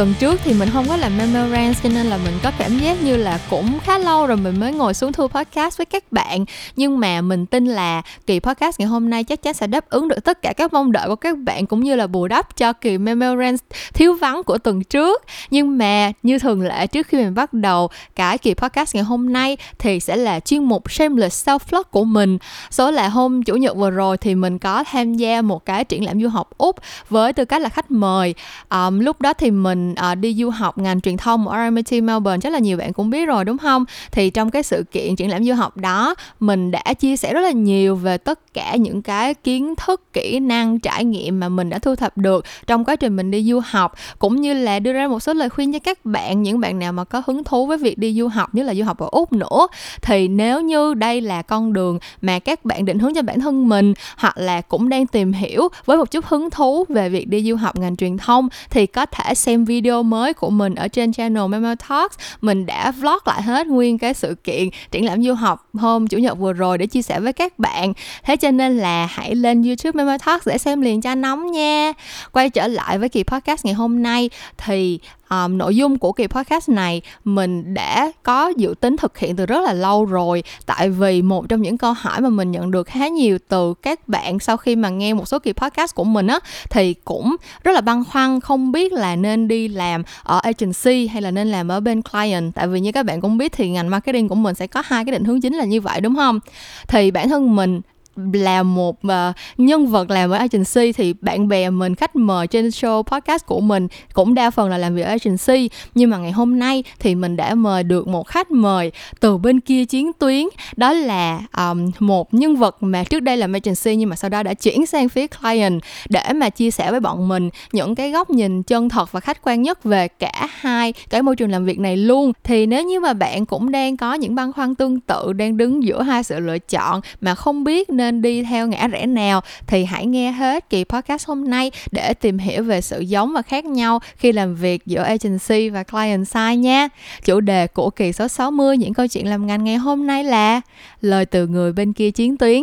tuần trước thì mình không có làm memorance cho nên là mình có cảm giác như là cũng khá lâu rồi mình mới ngồi xuống thu podcast với các bạn. Nhưng mà mình tin là kỳ podcast ngày hôm nay chắc chắn sẽ đáp ứng được tất cả các mong đợi của các bạn cũng như là bù đắp cho kỳ memorance thiếu vắng của tuần trước. Nhưng mà như thường lệ trước khi mình bắt đầu cái kỳ podcast ngày hôm nay thì sẽ là chuyên mục shameless self vlog của mình. Số là hôm chủ nhật vừa rồi thì mình có tham gia một cái triển lãm du học úc với tư cách là khách mời. Um, lúc đó thì mình uh, đi du học ngành truyền thông ở RMIT Melbourne chắc là nhiều bạn cũng biết rồi đúng không? Thì trong cái sự kiện triển lãm du học đó mình đã chia sẻ rất là nhiều về tất cả những cái kiến thức kỹ năng trải nghiệm mà mình đã thu thập được trong quá trình mình đi du học cũng như là đưa ra một số lời khuyên cho các bạn những bạn nào mà có hứng thú với việc đi du học như là du học ở úc nữa. Thì nếu như đây là con đường mà các bạn định hướng cho bản thân mình hoặc là cũng đang tìm hiểu với một chút hứng thú về việc đi du học ngành truyền thông thì có thể xem video video mới của mình ở trên channel Memo Talks. Mình đã vlog lại hết nguyên cái sự kiện triển lãm du học hôm chủ nhật vừa rồi để chia sẻ với các bạn. Thế cho nên là hãy lên YouTube Memo Talks để xem liền cho nóng nha. Quay trở lại với kỳ podcast ngày hôm nay, thì um, nội dung của kỳ podcast này mình đã có dự tính thực hiện từ rất là lâu rồi. Tại vì một trong những câu hỏi mà mình nhận được khá nhiều từ các bạn sau khi mà nghe một số kỳ podcast của mình á thì cũng rất là băn khoăn không biết là nên đi làm ở agency hay là nên làm ở bên client. Tại vì như các bạn cũng biết thì ngành marketing của mình sẽ có hai cái định hướng chính là như vậy đúng không? Thì bản thân mình là một uh, nhân vật làm ở agency thì bạn bè mình khách mời trên show podcast của mình cũng đa phần là làm việc ở agency. Nhưng mà ngày hôm nay thì mình đã mời được một khách mời từ bên kia chiến tuyến. Đó là um, một nhân vật mà trước đây làm agency nhưng mà sau đó đã chuyển sang phía client để mà chia sẻ với bọn mình những cái góc nhìn chân thật và khách quan nhất về cả hai cái môi trường làm việc này luôn. Thì nếu như mà bạn cũng đang có những băn khoăn tương tự đang đứng giữa hai sự lựa chọn mà không biết nên đi theo ngã rẽ nào thì hãy nghe hết kỳ podcast hôm nay để tìm hiểu về sự giống và khác nhau khi làm việc giữa agency và client side nha. Chủ đề của kỳ số 60 những câu chuyện làm ngành ngày hôm nay là lời từ người bên kia chiến tuyến.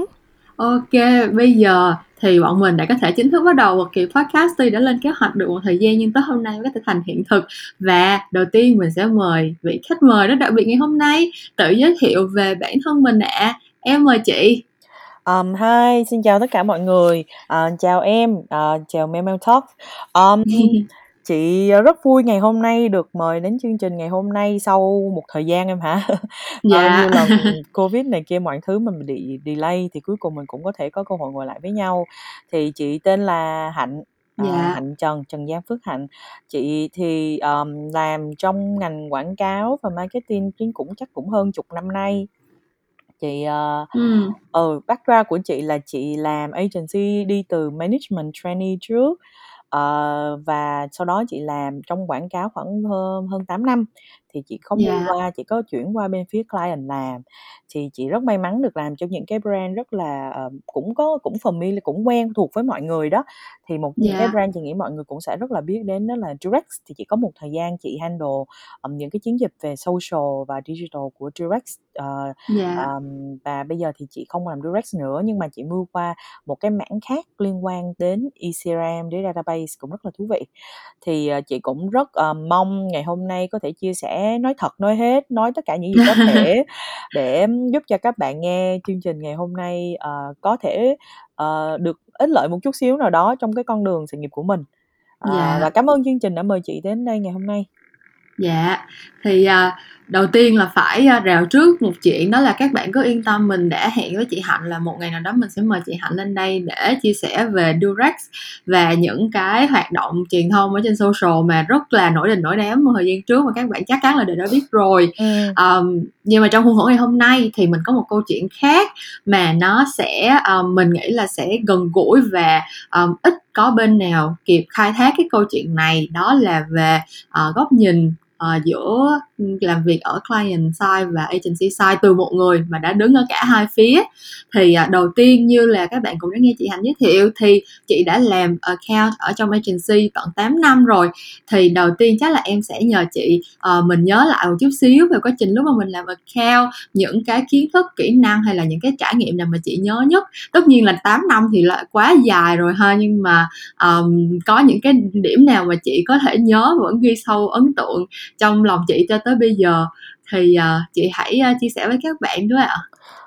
Ok, bây giờ thì bọn mình đã có thể chính thức bắt đầu một kỳ podcast tuy đã lên kế hoạch được một thời gian nhưng tới hôm nay mới có thể thành hiện thực và đầu tiên mình sẽ mời vị khách mời rất đặc biệt ngày hôm nay tự giới thiệu về bản thân mình ạ à. em mời chị Um, hi, xin chào tất cả mọi người. Uh, chào em, uh, chào Memo Talk. Um, chị rất vui ngày hôm nay được mời đến chương trình ngày hôm nay sau một thời gian em hả? Dạ. Uh, như là Covid này kia mọi thứ mình bị delay thì cuối cùng mình cũng có thể có cơ hội ngồi lại với nhau. Thì chị tên là Hạnh À, dạ. Hạnh Trần, Trần Giang Phước Hạnh. Chị thì um, làm trong ngành quảng cáo và marketing cũng chắc cũng hơn chục năm nay chị ờ Ừm. ừ, background của chị là chị làm agency đi từ management trainee trước, ờ, và sau đó chị làm trong quảng cáo khoảng hơn hơn 8 năm thì chị không đi Dạ. qua, chị có chuyển qua bên phía client làm. Thì chị rất may mắn được làm cho những cái brand rất là, ờ, cũng có cũng familiar, cũng quen thuộc với mọi người đó. Thì một những cái brand chị nghĩ mọi người cũng sẽ rất là biết đến đó là Durex, thì chị có một thời gian chị handle, ừm, những cái chiến dịch về social và digital của Durex, ờ, Dạ. ờm, và bây giờ thì chị không làm Durex nữa, nhưng mà chị move qua một cái mảng khác liên quan đến ECRM, đến database cũng rất là thú vị. Thì, ờ, chị cũng rất, ờ, mong ngày hôm nay có thể chia sẻ nói thật nói hết nói tất cả những gì có thể để giúp cho các bạn nghe chương trình ngày hôm nay uh, có thể uh, được ích lợi một chút xíu nào đó trong cái con đường sự nghiệp của mình. Uh, dạ. và cảm ơn chương trình đã mời chị đến đây ngày hôm nay. Dạ. Thì uh, đầu tiên là phải uh, rào trước một chuyện đó là các bạn cứ yên tâm mình đã hẹn với chị hạnh là một ngày nào đó mình sẽ mời chị hạnh lên đây để chia sẻ về durex và những cái hoạt động truyền thông ở trên social mà rất là nổi đình nổi đám một thời gian trước mà các bạn chắc chắn là đều đã biết rồi ừ. um, nhưng mà trong khuôn khổ ngày hôm nay thì mình có một câu chuyện khác mà nó sẽ um, mình nghĩ là sẽ gần gũi và um, ít có bên nào kịp khai thác cái câu chuyện này đó là về uh, góc nhìn uh, giữa ừ, làm việc ở client side và agency side từ một người mà đã đứng ở cả hai phía. Thì uh, đầu tiên như là các bạn cũng đã nghe chị Hạnh giới thiệu thì chị đã làm account ở trong agency tận 8 năm rồi. Thì đầu tiên chắc là em sẽ nhờ chị uh, mình nhớ lại một chút xíu về quá trình lúc mà mình làm account những cái kiến thức kỹ năng hay là những cái trải nghiệm nào mà chị nhớ nhất. Tất nhiên là 8 năm thì là quá dài rồi ha nhưng mà um, có những cái điểm nào mà chị có thể nhớ vẫn ghi sâu ấn tượng trong lòng chị cho tới bây giờ thì uh, chị hãy uh, chia sẻ với các bạnด้วยạ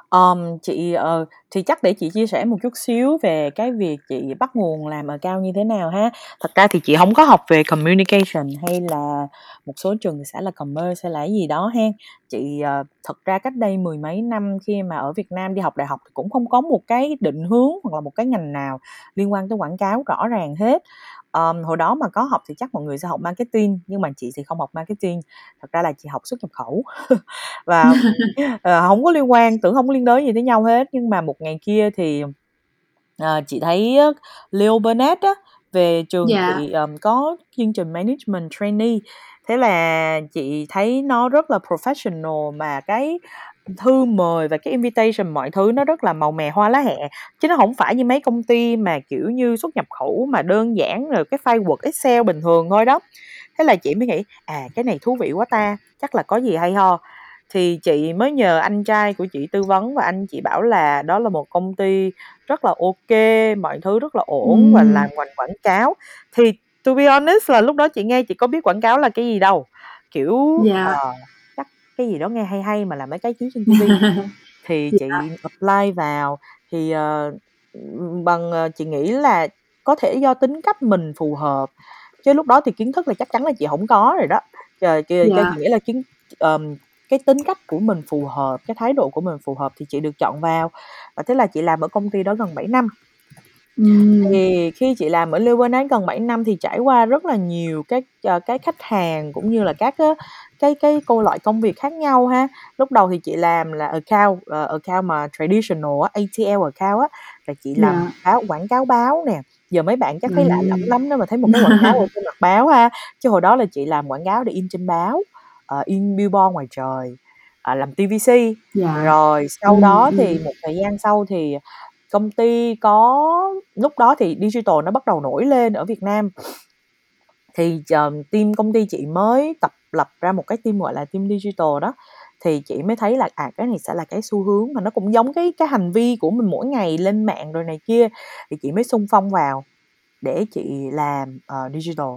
Um, chị ờ, thì chắc để chị chia sẻ một chút xíu về cái việc chị bắt nguồn làm ở cao như thế nào ha. Thật ra thì chị không có học về communication hay là một số trường thì sẽ là commerce hay là cái gì đó ha. Chị ờ, thật ra cách đây mười mấy năm khi mà ở Việt Nam đi học đại học thì cũng không có một cái định hướng hoặc là một cái ngành nào liên quan tới quảng cáo rõ ràng hết. Ờm, hồi đó mà có học thì chắc mọi người sẽ học marketing, nhưng mà chị thì không học marketing, thật ra là chị học xuất nhập khẩu. Và, ờ, hổng có liên quan, tưởng hông có liên đới gì tới nhau hết, nhưng mà một ngày kia thì, ờ, chị thấy Leo Burnett á, về trường Dạ. chị, ờm, có chương trình management trainee, thế là chị thấy nó rất là professional mà cái thư mời và cái invitation mọi thứ nó rất là màu mè hoa lá hẹ. Chứ nó không phải như mấy công ty mà kiểu như xuất nhập khẩu mà đơn giản rồi cái file Word Excel bình thường thôi đó. Thế là chị mới nghĩ à cái này thú vị quá ta chắc là có gì hay ho thì chị mới nhờ anh trai của chị tư vấn và anh chị bảo là đó là một công ty rất là ok mọi thứ rất là ổn và làm ngành quảng cáo. Thì to be honest là lúc đó chị nghe chị có biết quảng cáo là cái gì đâu. Kiểu Dạ. ờ, chắc cái gì đó nghe hay hay mà làm mấy cái chiếu trên TV thì chị Dạ. apply vào. Thì ờ, bằng ờ, chị nghĩ là có thể do tính cách mình phù hợp. Chứ lúc đó thì kiến thức là chắc chắn là chị không có rồi đó. Trời, chị, Dạ. chị nghĩ là kiến ờm, cái tính cách của mình phù hợp cái thái độ của mình phù hợp thì chị được chọn vào và thế là chị làm ở công ty đó gần 7 năm Ừm. thì khi chị làm ở Lebanon gần 7 năm thì trải qua rất là nhiều các ờ, cái khách hàng cũng như là các á, cái cái cô loại công việc khác nhau ha lúc đầu thì chị làm là account ờ, account mà traditional á, ATL account á là chị làm Dạ. báo quảng cáo báo nè giờ mấy bạn chắc thấy lạ Ừm. lắm nếu mà thấy một cái quảng cáo ở trên mặt báo ha chứ hồi đó là chị làm quảng cáo để in trên báo ờ, in billboard ngoài trời ờ, làm TVC Dạ. rồi sau Ừm, đó thì ừm. một thời gian sau thì công ty có lúc đó thì digital nó bắt đầu nổi lên ở Việt Nam thì ờ, team công ty chị mới tập lập ra một cái team gọi là team digital đó thì chị mới thấy là à cái này sẽ là cái xu hướng mà nó cũng giống cái cái hành vi của mình mỗi ngày lên mạng rồi này kia thì chị mới xung phong vào để chị làm ờ, digital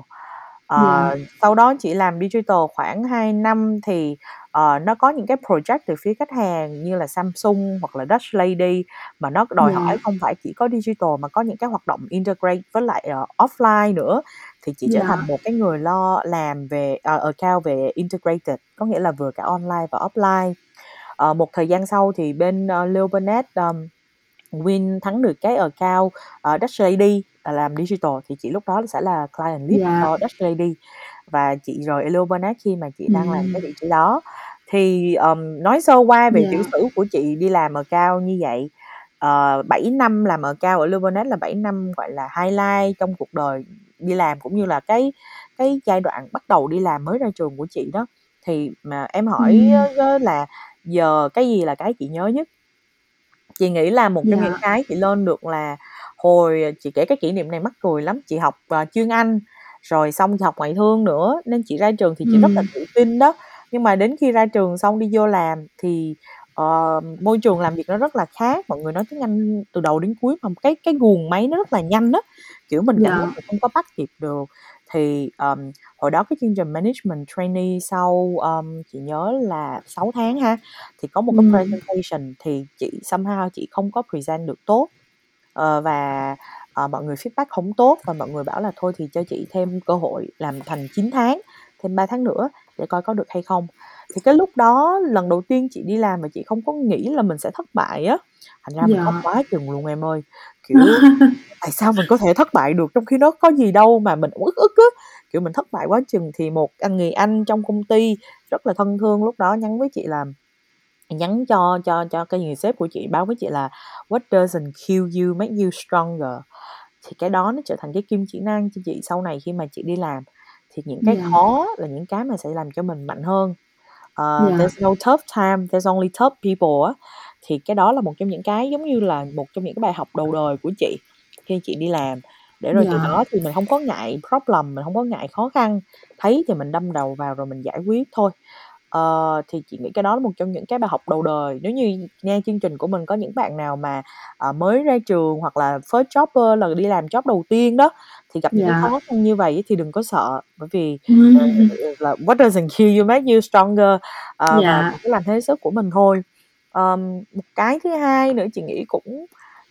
Ờ, Dạ. sau đó chị làm digital khoảng 2 năm thì ờ, nó có những cái project từ phía khách hàng như là Samsung hoặc là Dutch Lady mà nó đòi hỏi Dạ. không phải chỉ có digital mà có những cái hoạt động integrate với lại ờ, offline nữa thì chị trở Dạ. thành một cái người lo làm về ờ, account về integrated có nghĩa là vừa cả online và offline Ờ, một thời gian sau thì bên uh, Leo Burnett um, win thắng được cái account uh, Dutch Lady là làm digital thì chị lúc đó sẽ là client lead Dạ. cho Dutch Lady và chị rời Leo Burnett khi mà chị đang làm cái Ừm. vị trí đó thì um, nói sơ qua về tiểu Dạ. sử của chị đi làm account như vậy uh, 7 năm làm account ở Leo Burnett là 7 năm gọi là highlight trong cuộc đời đi làm cũng như là cái cái giai đoạn bắt đầu đi làm mới ra trường của chị đó thì mà em hỏi Ừm. á, là giờ cái gì là cái chị nhớ nhất chị nghĩ là một trong những Dạ. cái chị lên được là hồi chị kể cái kỷ niệm này mắc cười lắm. Chị học uh, chuyên Anh rồi xong chị học ngoại thương nữa nên chị ra trường thì chị rất là tự tin đó. Nhưng mà đến khi ra trường xong đi vô làm thì ờ, môi trường làm việc nó rất là khác mọi người nói tiếng Anh từ đầu đến cuối mà cái cái guồng máy nó rất là nhanh đó kiểu mình cảm giác Dạ. không có bắt kịp được. Thì um, hồi đó cái chương trình management trainee sau um, chị nhớ là 6 tháng ha thì có một cái Ừm. presentation thì chị somehow chị không có present được tốt Ờ, và ờ, mọi người feedback không tốt và mọi người bảo là thôi thì cho chị thêm cơ hội làm thành 9 tháng thêm 3 tháng nữa để coi có được hay không. Thì cái lúc đó lần đầu tiên chị đi làm mà chị không có nghĩ là mình sẽ thất bại á thành ra mình khóc Dạ. quá chừng luôn em ơi. Kiểu tại sao mình có thể thất bại được trong khi nó có gì đâu mà mình ức ức á. Kiểu mình thất bại quá chừng thì một anh người anh trong công ty rất là thân thương lúc đó nhắn với chị là nhắn cho cho cho cái người sếp của chị báo với chị là what doesn't kill you make you stronger thì cái đó nó trở thành cái kim chỉ nam cho chị sau này khi mà chị đi làm thì những cái Yeah. khó là những cái mà sẽ làm cho mình mạnh hơn. Ờ, Yeah. there's no tough time, there's only tough people á. Thì cái đó là một trong những cái giống như là một trong những cái bài học đầu đời của chị khi chị đi làm. Để rồi từ Yeah. đó thì mình không có ngại problem, mình không có ngại khó khăn, thấy thì mình đâm đầu vào rồi mình giải quyết thôi. Ờ, thì chị nghĩ cái đó là một trong những cái bài học đầu đời. Nếu như nghe chương trình của mình có những bạn nào mà, ờ, mới ra trường hoặc là first jobber là đi làm job đầu tiên đó, thì gặp những cái Dạ. khó khăn như vậy thì đừng có sợ, bởi vì, ờ, là what doesn't kill you make you stronger. Ờ, và Dạ. mình cứ làm hết sức của mình thôi. Ờm, một cái thứ hai nữa chị nghĩ cũng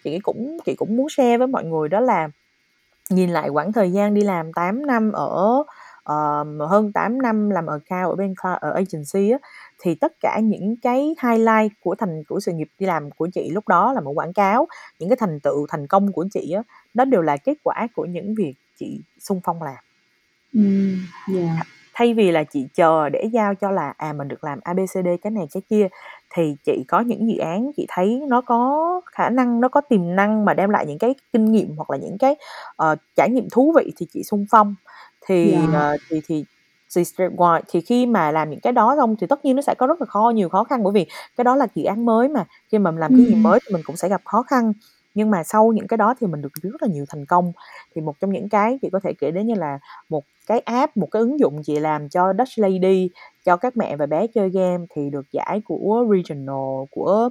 chị nghĩ cũng chị cũng muốn share với mọi người đó là nhìn lại quãng thời gian đi làm 8 năm ở, ờm, hơn 8 năm làm account ở bên ở agency á, thì tất cả những cái highlight của thành của sự nghiệp đi làm của chị lúc đó là một quảng cáo, những cái thành tựu, thành công của chị á, đó đều là kết quả của những việc chị xung phong làm. Ừm, yeah. Thay vì là chị chờ để giao cho là, à, mình được làm ABCD cái này cái kia, thì chị có những dự án chị thấy nó có khả năng, nó có tiềm năng mà đem lại những cái kinh nghiệm hoặc là những cái, ờ, trải nghiệm thú vị thì chị xung phong. Thì, Yeah. ờ, thì thì thì wide thì khi mà làm những cái đó xong thì tất nhiên nó sẽ có rất là kho nhiều khó khăn, bởi vì cái đó là dự án mới mà, khi mà mình làm cái gì mới thì mình cũng sẽ gặp khó khăn. Nhưng mà sau những cái đó thì mình được rất là nhiều thành công. Thì một trong những cái chị có thể kể đến như là một cái app, một cái ứng dụng chị làm cho Dutch Lady, cho các mẹ và bé chơi game thì được giải của regional, của,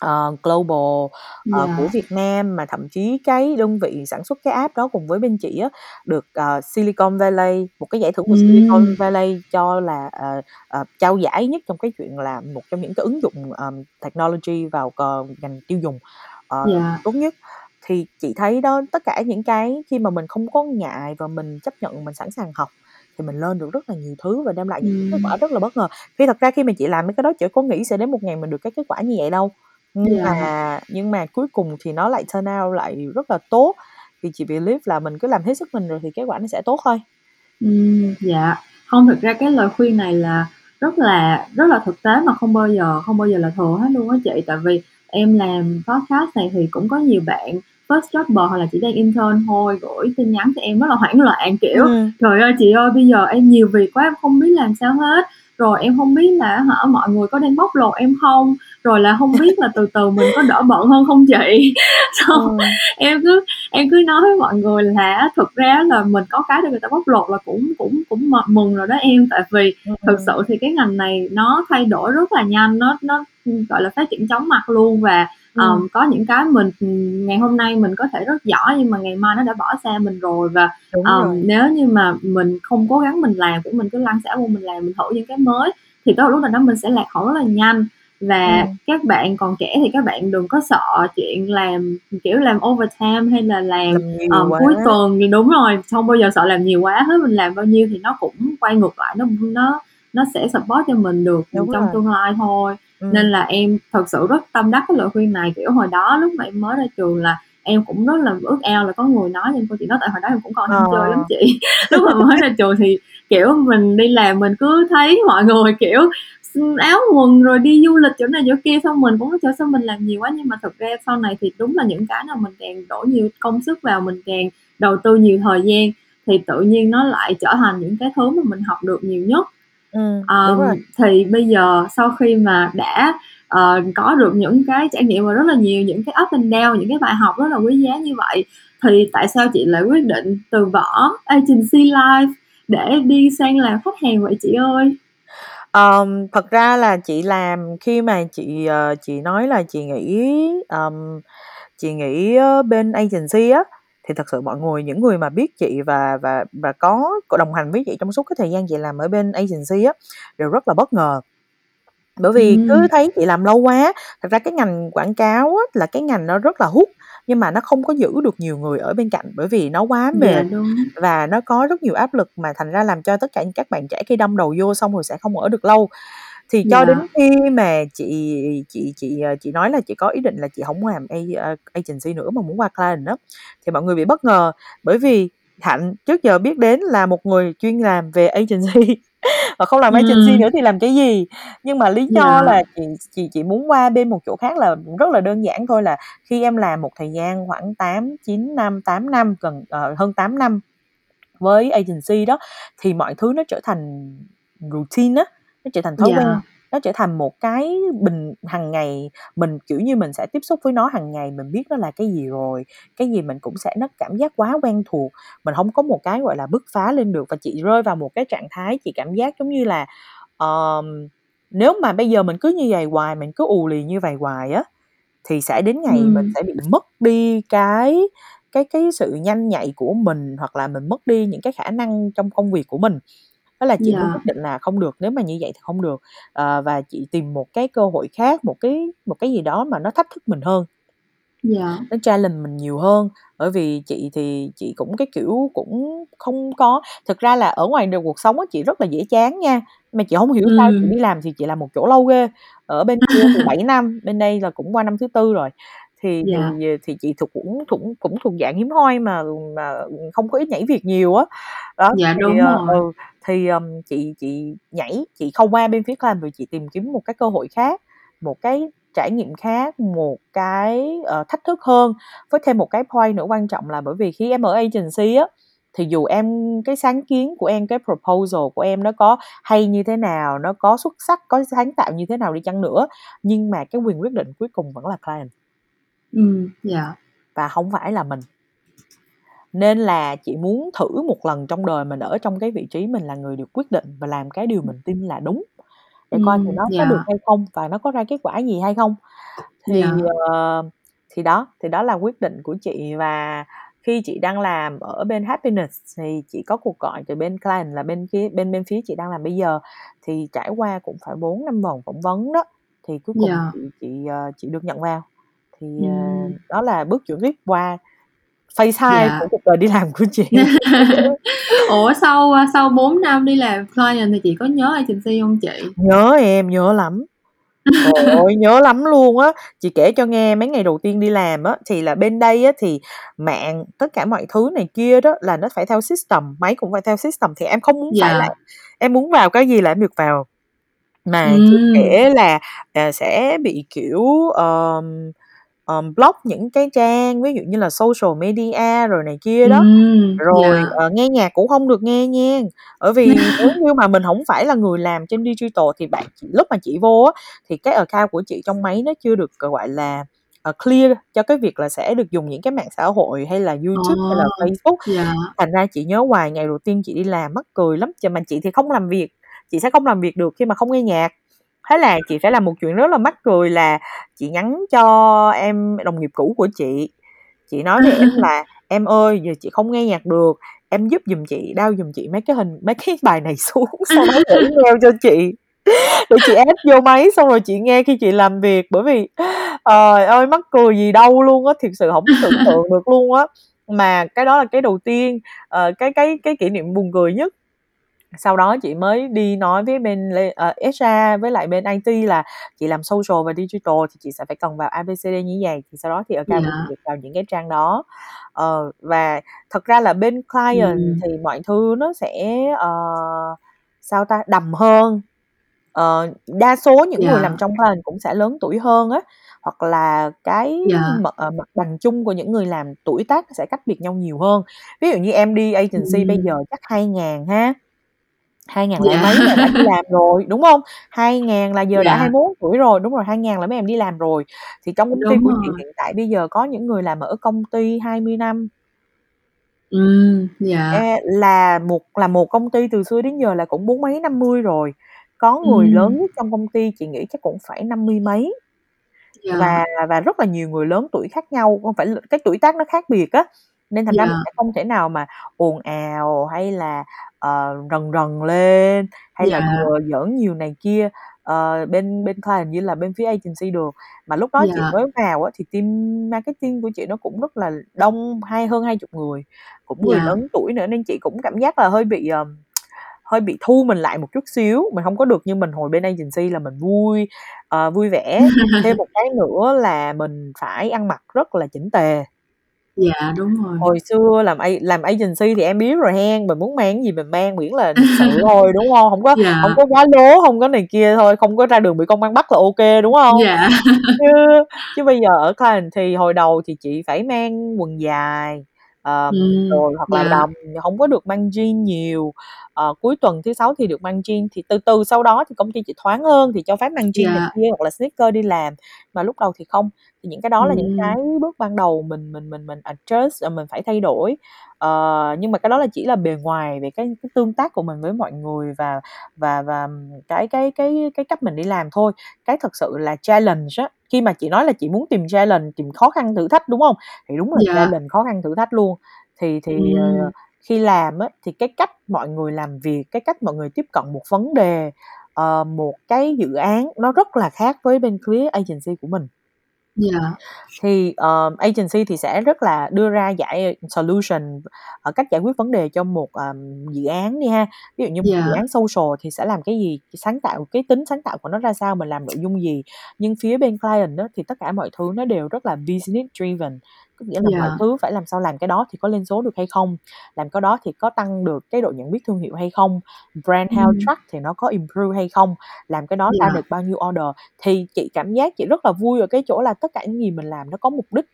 ờ, global, ờ, của Yeah. Việt Nam, mà thậm chí cái đơn vị sản xuất cái app đó cùng với bên chị á, được, ờ, Silicon Valley, một cái giải thưởng của Silicon Ừm. Valley cho là, ờ, ờ, trao giải nhất trong cái chuyện là một trong những cái ứng dụng, ờm, technology vào cò ngành tiêu dùng, ờ, Yeah. tốt nhất. Thì chị thấy đó, tất cả những cái khi mà mình không có ngại và mình chấp nhận, mình sẵn sàng học thì mình learn được rất là nhiều thứ và đem lại những cái kết quả Ừm. rất là bất ngờ. Khi thật ra khi mà chị làm mấy cái đó chị có nghĩ sẽ đến một ngày mình được cái kết quả như vậy đâu. Nhưng Yeah. mà nhưng mà cuối cùng thì nó lại turn out lại rất là tốt. Thì chị believe là mình cứ làm hết sức mình rồi thì kết quả nó sẽ tốt thôi. Ừm, dạ. Hông, thực ra cái lời khuyên này là rất là rất là thực tế mà không bao giờ không bao giờ là thừa hết luôn á chị. Tại vì em làm podcast này thì cũng có nhiều bạn first jobber hoặc là chỉ đang intern thôi, gửi tin nhắn cho em rất là hoảng loạn, kiểu: Ừm. "Trời ơi, chị ơi, bây giờ em nhiều việc quá, em không biết làm sao hết. Rồi em hông biết là á hả, mọi người có đang bóc lột em không? Rồi là hông biết là từ từ mình có đỡ bận hơn không chị?" Xong Ừm. em cứ em cứ nói với mọi người là thực ra là mình có cái để người ta bóc lột là cũng cũng cũng mừng rồi đó em. Tại vì thực Ừm. sự thì cái ngành này nó thay đổi rất là nhanh, nó nó, ừm, gọi là, phát triển chóng mặt luôn và, Ừm. ờm, có những cái mình, ừm, ngày hôm nay mình có thể rất giỏi nhưng mà ngày mai nó đã bỏ xa mình rồi. Và, Đúng rồi. nếu như mà mình không cố gắng mình làm, kiểu, mình cứ lăn xả vô mình làm, mình thử những cái mới thì tới một lúc nào đó mình sẽ lạc hậu rất là nhanh. Và Ừm. các bạn còn trẻ thì các bạn đừng có sợ chuyện làm, kiểu, làm overtime hay là làm, Làm quá. cuối tuần thì đúng rồi, không bao giờ sợ làm nhiều quá hết, mình làm bao nhiêu thì nó cũng quay ngược lại, nó nó nó sẽ support cho mình được, Đúng trong rồi. tương lai thôi. Ừm. Nên là em thật sự rất tâm đắc cái lời khuyên này. Kiểu, hồi đó lúc mà em mới ra trường là em cũng rất là ước ao là có người nói cho câu chuyện đó, tại hồi đó em cũng còn ham chơi lắm Ờ. chị. Lúc mà mới ra trường thì, kiểu, mình đi làm mình cứ thấy mọi người, kiểu, áo quần rồi đi du lịch chỗ này chỗ kia, xong mình cũng "Trời, sao mình làm nhiều quá?" Nhưng mà thực ra sau này thì đúng là những cái nào mình càng đổ nhiều công sức vào, mình càng đầu tư nhiều thời gian thì tự nhiên nó lại trở thành những cái thứ mà mình học được nhiều nhất. Ờm, rồi. thì bây giờ sau khi mà đã, ờ, có được những cái trải nghiệm và rất là nhiều những cái up and down, những cái bài học rất là quý giá như vậy, thì tại sao chị lại quyết định từ bỏ agency life để đi sang làm khách hàng vậy chị ơi? Ờm, thật ra là chị làm khi mà chị, ờ, chị nói là chị nghỉ, ờm, chị nghỉ, ơ, bên agency á, thì thật sự mọi người những người mà biết chị và và và có đồng hành với chị trong suốt cái thời gian chị làm ở bên agency á, đều rất là bất ngờ. Bởi vì cứ Ừm. thấy chị làm lâu quá, thật ra cái ngành quảng cáo á là cái ngành nó rất là hút, nhưng mà nó không có giữ được nhiều người ở bên cạnh, bởi vì nó quá Dạ, mệt đúng. và nó có rất nhiều áp lực mà thành ra làm cho tất cả những các bạn trẻ khi đâm đầu vô xong rồi sẽ không ở được lâu. Thì cho đến Dạ. khi mà chị chị chị, ờ, chị nói là chị có ý định là chị hổng làm a ơ, agency nữa mà muốn qua client á, thì mọi người bị bất ngờ, bởi vì Hạnh trước giờ biết đến là một người chuyên làm về agency và không làm agency Ừm. nữa thì làm cái gì. Nhưng mà lý do Dạ. là chị chị chị muốn qua bên một chỗ khác là rất là đơn giản thôi, là khi em làm một thời gian khoảng 8, 9 năm, 8 năm, gần ờ, hơn 8 năm với agency đó thì mọi thứ nó trở thành routine á nó trở thành thói quen Dạ. Nó trở thành một cái bình hàng ngày mình kiểu như mình sẽ tiếp xúc với nó hàng ngày mình biết nó là cái gì rồi cái gì mình cũng sẽ nó cảm giác quá quen thuộc mình không có một cái gọi là bứt phá lên được và chị rơi vào một cái trạng thái chị cảm giác giống như là ờm, nếu mà bây giờ mình cứ như vậy hoài mình cứ ù lì như vậy hoài á thì sẽ đến ngày mình Ừm. sẽ bị mất đi cái cái cái sự nhanh nhạy của mình hoặc là mình mất đi những cái khả năng trong công việc của mình đó là chị Dạ. quyết định là không được nếu mà như vậy thì không được. Ờ, và chị tìm một cái cơ hội khác một cái một cái gì đó mà nó thách thức mình hơn. Dạ. nó challenge mình nhiều hơn. Bởi vì chị thì chị cũng cái kiểu cũng không có thực ra là ở ngoài đời cuộc sống á chị rất là dễ chán nha. Mà chị không hiểu sao chị đi làm thì chị làm một chỗ lâu ghê. Ở bên kia thì 7 năm bên đây là cũng qua năm thứ tư rồi. Thì Dạ. thì thì chị thuộc cũng cũng cũng thuộc dạng hiếm hoi mà mà không có ít nhảy việc nhiều á. Đó Dạ, thì đúng ờ, rồi. ừ, thì um, chị chị nhảy chị không qua bên phía clan vì chị tìm kiếm một cái cơ hội khác một cái trải nghiệm khác một cái ờ, thách thức hơn. Với thêm một cái point nữa quan trọng là bởi vì khi em ở agency á thì dù em cái sáng kiến của em cái proposal của em nó có hay như thế nào nó có xuất sắc có sáng tạo như thế nào đi chăng nữa nhưng mà cái quyền quyết định cuối cùng vẫn là client Ừm, dạ. và không phải là mình nên là chị muốn thử một lần trong đời mình ở trong cái vị trí mình là người được quyết định và làm cái điều mình tin là đúng để coi thì nó có được dạ. hay không và nó có ra kết quả gì hay không thì Dạ. ờ, thì đó thì đó là quyết định của chị và khi chị đang làm ở bên happiness thì chị có cuộc gọi từ bên client là bên phía bên bên phía chị đang làm bây giờ thì trải qua cũng phải 4 năm vòng phỏng vấn đó thì cuối cùng Dạ. chị chị ờ, chị được nhận vào thì Ừm. đó là bước chuyển tiếp qua phase 2 Dạ. của cuộc đời đi làm của chị Ủa sau sau 4 năm đi làm client thì chị có nhớ agency không chị? nhớ em nhớ lắm ơi, nhớ lắm luôn á. Chị kể cho nghe mấy ngày đầu tiên đi làm á thì là bên đây á thì mạng tất cả mọi thứ này kia đó là nó phải theo system, máy cũng phải theo system thì em không muốn phải là Dạ. em muốn vào cái gì là em được vào. Mà chưa Ừm. kể là à, sẽ bị kiểu um, um, block những cái trang ví dụ như là social media rồi này kia đó. Ừm, rồi dạ. ờ, nghe nhạc cũng không được nghe nha. Bởi vì nếu như mà mình không phải là người làm trên digital thì bạn lúc mà chị vô á thì cái account của chị trong máy nó chưa được ờ, gọi là ờ, clear cho cái việc là sẽ được dùng những cái mạng xã hội hay là YouTube hay là Ờ, Facebook. dạ. thành ra chị nhớ hoài ngày đầu tiên chị đi làm mắc cười lắm. Mà chị thì không làm việc chị sẽ không làm việc được khi mà không nghe nhạc thế là chị phải làm một chuyện rất là mắc cười là chị nhắn cho em đồng nghiệp cũ của chị. Chị nói với em là em ơi giờ chị không nghe nhạc được. Em giúp giùm chị đao giùm chị mấy cái hình mấy cái bài này xuống sau đó gửi email cho chị. Để chị ép vô máy xong rồi chị nghe khi chị làm việc. Bởi vì trời ơi mắc cười gì đâu luôn á thiệt sự không tưởng tượng được luôn á. Mà cái đó là cái đầu tiên ờ, cái cái cái kỷ niệm buồn cười nhất sau đó chị mới đi nói với bên uh, HR với lại bên IT là chị làm social và digital thì chị sẽ phải cần vào ABCD như vậy thì sau đó thì của chị Dạ. được vào những cái trang đó Ờ, và thật ra là bên client Ừm. thì mọi thứ nó sẽ ờ, sao ta đầm hơn Ờ, đa số những người làm Dạ. trong client cũng sẽ lớn tuổi hơn á hoặc là cái Dạ. mặt, ờ, mặt bằng chung của những người làm tuổi tác sẽ cách biệt nhau nhiều hơn ví dụ như em đi agency bây Ừm. giờ chắc hai ngàn ha hai ngàn Dạ. mấy là đã đi làm rồi đúng không hai ngàn là giờ đã Dạ. 21 tuổi rồi đúng rồi hai ngàn là mấy em đi làm rồi thì trong công ty Đúng của chị hiện tại bây giờ có những người làm ở công ty 20 năm Ừm, dạ. là một là một công ty từ xưa đến giờ là cũng bốn mấy năm mươi rồi có người lớn Ừm. nhất trong công ty chị nghĩ chắc cũng phải năm mươi mấy Dạ. và và rất là nhiều người lớn tuổi khác nhau không phải cái tuổi tác nó khác biệt á nên thành ra mình sẽ không thể nào mà ồn ào hay là ờ, rần rần lên hay là Dạ. đùa giỡn nhiều này kia ờ, bên bên client như là bên phía agency được mà lúc đó chị mới vào á thì team marketing của chị nó cũng rất là đông hai hơn hai chục người cũng người Dạ. lớn tuổi nữa nên chị cũng cảm giác là hơi bị ờm, hơi bị thu mình lại một chút xíu. Mình không có được như mình hồi bên agency là mình vui ờ, vui vẻ. Thêm một cái nữa là mình phải ăn mặc rất là chỉnh tề Dạ, đúng rồi. hồi xưa làm a làm agency thì em biết rồi hen mình muốn mang cái gì mình mang miễn là lịch sự thôi đúng không không có không Dạ. có quá lố không có này kia thôi không có ra đường bị công an bắt là ok đúng không Dạ. chứ chứ bây giờ ở client thì hồi đầu thì chị phải mang quần dài Ờm, Ừm, rồi hoặc là dạ. làm hổng có được mang jean nhiều, ờ, cuối tuần thứ Sáu thì được mang jean, thì từ từ sau đó thì công ty chị thoáng hơn thì cho phép mang jean này Dạ. kia hoặc là sneaker đi làm, mà lúc đầu thì không. Thì những cái đó là những cái bước ban đầu mình mình mình mình adjust, ờ, mình phải thay đổi. Ờ, nhưng mà cái đó là chỉ là bề ngoài về cái cái tương tác của mình với mọi người và và và cái cái cái cái cách mình đi làm thôi. Cái thực sự là challenge á, khi mà chị nói là chị muốn tìm challenge, tìm khó khăn thử thách, đúng hông? Thì đúng là Dạ. challenge, khó khăn thử thách luôn. Thì thì, ờ, Ừm. Khi làm á, thì cái cách mọi người làm việc, cái cách mọi người tiếp cận một vấn đề, ờ, một cái dự án nó rất là khác với bên phía agency của mình. Dạ. Thì, ờ, agency thì sẽ rất là đưa ra giải solution, ờ, cách giải quyết vấn đề cho một, ờm, dự án đi ha. Ví dụ như một dự Dạ. án social thì sẽ làm cái gì, sáng tạo cái tính sáng tạo của nó ra sao, mình làm nội dung gì. Nhưng phía bên client á, thì tất cả mọi thứ nó đều rất là business driven, có nghĩa là mọi Dạ. thứ phải làm sao làm cái đó thì có lên số được hay không, làm cái đó thì có tăng được cái độ nhận biết thương hiệu hay không, brand health Ừm. track thì nó có improve hay không, làm cái đó ra Dạ. được bao nhiêu order. Thì chị cảm giác chị rất là vui ở cái chỗ là tất cả những gì mình làm nó có mục đích,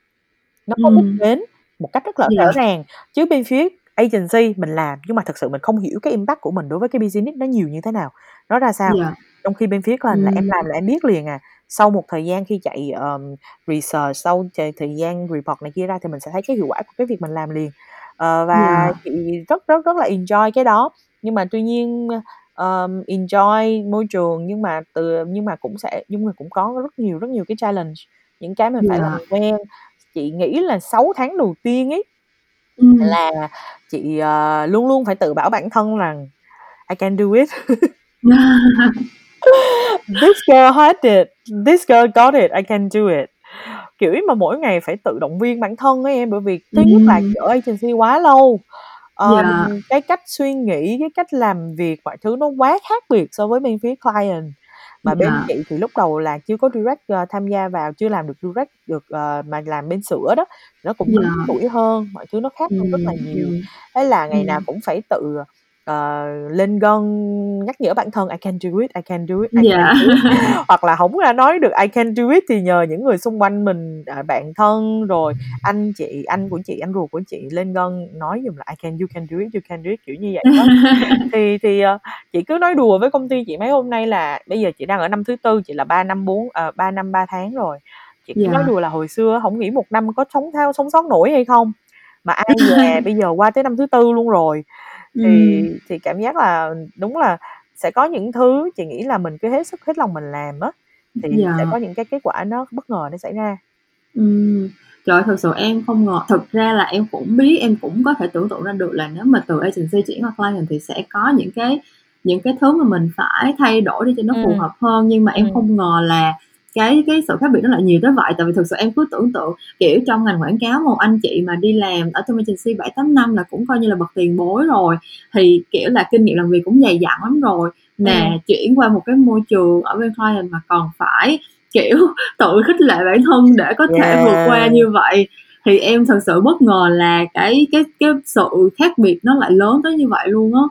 nó có đích Ừm. đến một cách rất là rõ ràng. Chứ bên phía agency mình làm nhưng mà thực sự mình không hiểu cái impact của mình đối với cái business nó nhiều như thế nào, nó ra sao. Dạ. Trong khi bên phía client là em làm là em biết liền à, sau một thời gian khi chạy, ờm, research, sau thời gian report này kia ra thì mình sẽ thấy cái hiệu quả của cái việc mình làm liền. Ờ, và Dạ. chị rất rất rất là enjoy cái đó. Nhưng mà tuy nhiên, ờm, enjoy môi trường nhưng mà từ nhưng mà cũng sẽ nhưng mà cũng có rất nhiều, rất nhiều cái challenge, những cái mình phải làm Dạ. quen. Chị nghĩ là 6 tháng đầu tiên ấy Ừm. là chị, ờ, luôn luôn phải tự bảo bản thân rằng "I can do it." "This girl had it, this girl got it, I can do it." Kiểu mà mỗi ngày phải tự động viên bản thân á em, bởi vì thứ nhất là Ừm. ở agency quá lâu, ờm, Dạ. cái cách suy nghĩ, cái cách làm việc, mọi thứ nó quá khác biệt so với bên phía client. Mà bên Dạ. chị thì lúc đầu là chưa có direct, ờ, tham gia vào, chưa làm được direct được, ờ, mà làm bên sữa đó, nó cũng Dạ. lớn tuổi hơn, mọi thứ nó khác hơn rất Ừm, là nhiều. Thế là ngày nào Ừm. cũng phải tự, ờ, lên gân nhắc nhở bản thân "I can do it, I can do it, I can Dạ. do it." Hoặc là hổng ra nói được "I can do it" thì nhờ những người xung quanh mình, ờ, bạn thân, rồi anh chị, anh của chị, anh ruột của chị lên gân nói giùm là "I can you can do it, you can do it." Kiểu như vậy đó. Thì thì, ờ, chị cứ nói đùa với công ty chị mấy hôm nay là bây giờ chị đang ở năm thứ Tư, chị là 3 năm 4 ờ, 3 năm 3 tháng rồi. Chị cứ nói Dạ. đùa là hồi xưa á hổng nghĩ một năm có sống thao sống sót nổi hay không, mà ai dè bây giờ qua tới năm thứ Tư luôn rồi. Thì Ừm. thì cảm giác là đúng là sẽ có những thứ chị nghĩ là mình cứ hết sức hết lòng mình làm á, thì sẽ Dạ. có những cái kết quả nó bất ngờ nó xảy ra. Ừm. Trời ơi, thực sự em không ngờ thực ra là em cũng biết, em cũng có thể tưởng tượng ra được là nếu mà từ agency chuyển qua client thì sẽ có những cái những cái thứ mà mình phải thay đổi để cho nó phù Ừm. hợp hơn, nhưng mà em Ừm. không ngờ là cái cái sự khác biệt nó lại nhiều tới vậy. Tại vì thực sự em cứ tưởng tượng, kiểu, trong ngành quảng cáo một anh chị mà đi làm ở trong agency 7-8 năm là cũng coi như là bậc tiền bối rồi, thì, kiểu là, kinh nghiệm làm việc cũng dày dặn lắm rồi, mà Ừm. chuyển qua một cái môi trường ở bên client mà còn phải, kiểu, tự khích lệ bản thân để có thể vượt qua Yeah. như vậy, thì em thực sự bất ngờ là cái cái cái sự khác biệt nó lại lớn tới như vậy luôn á.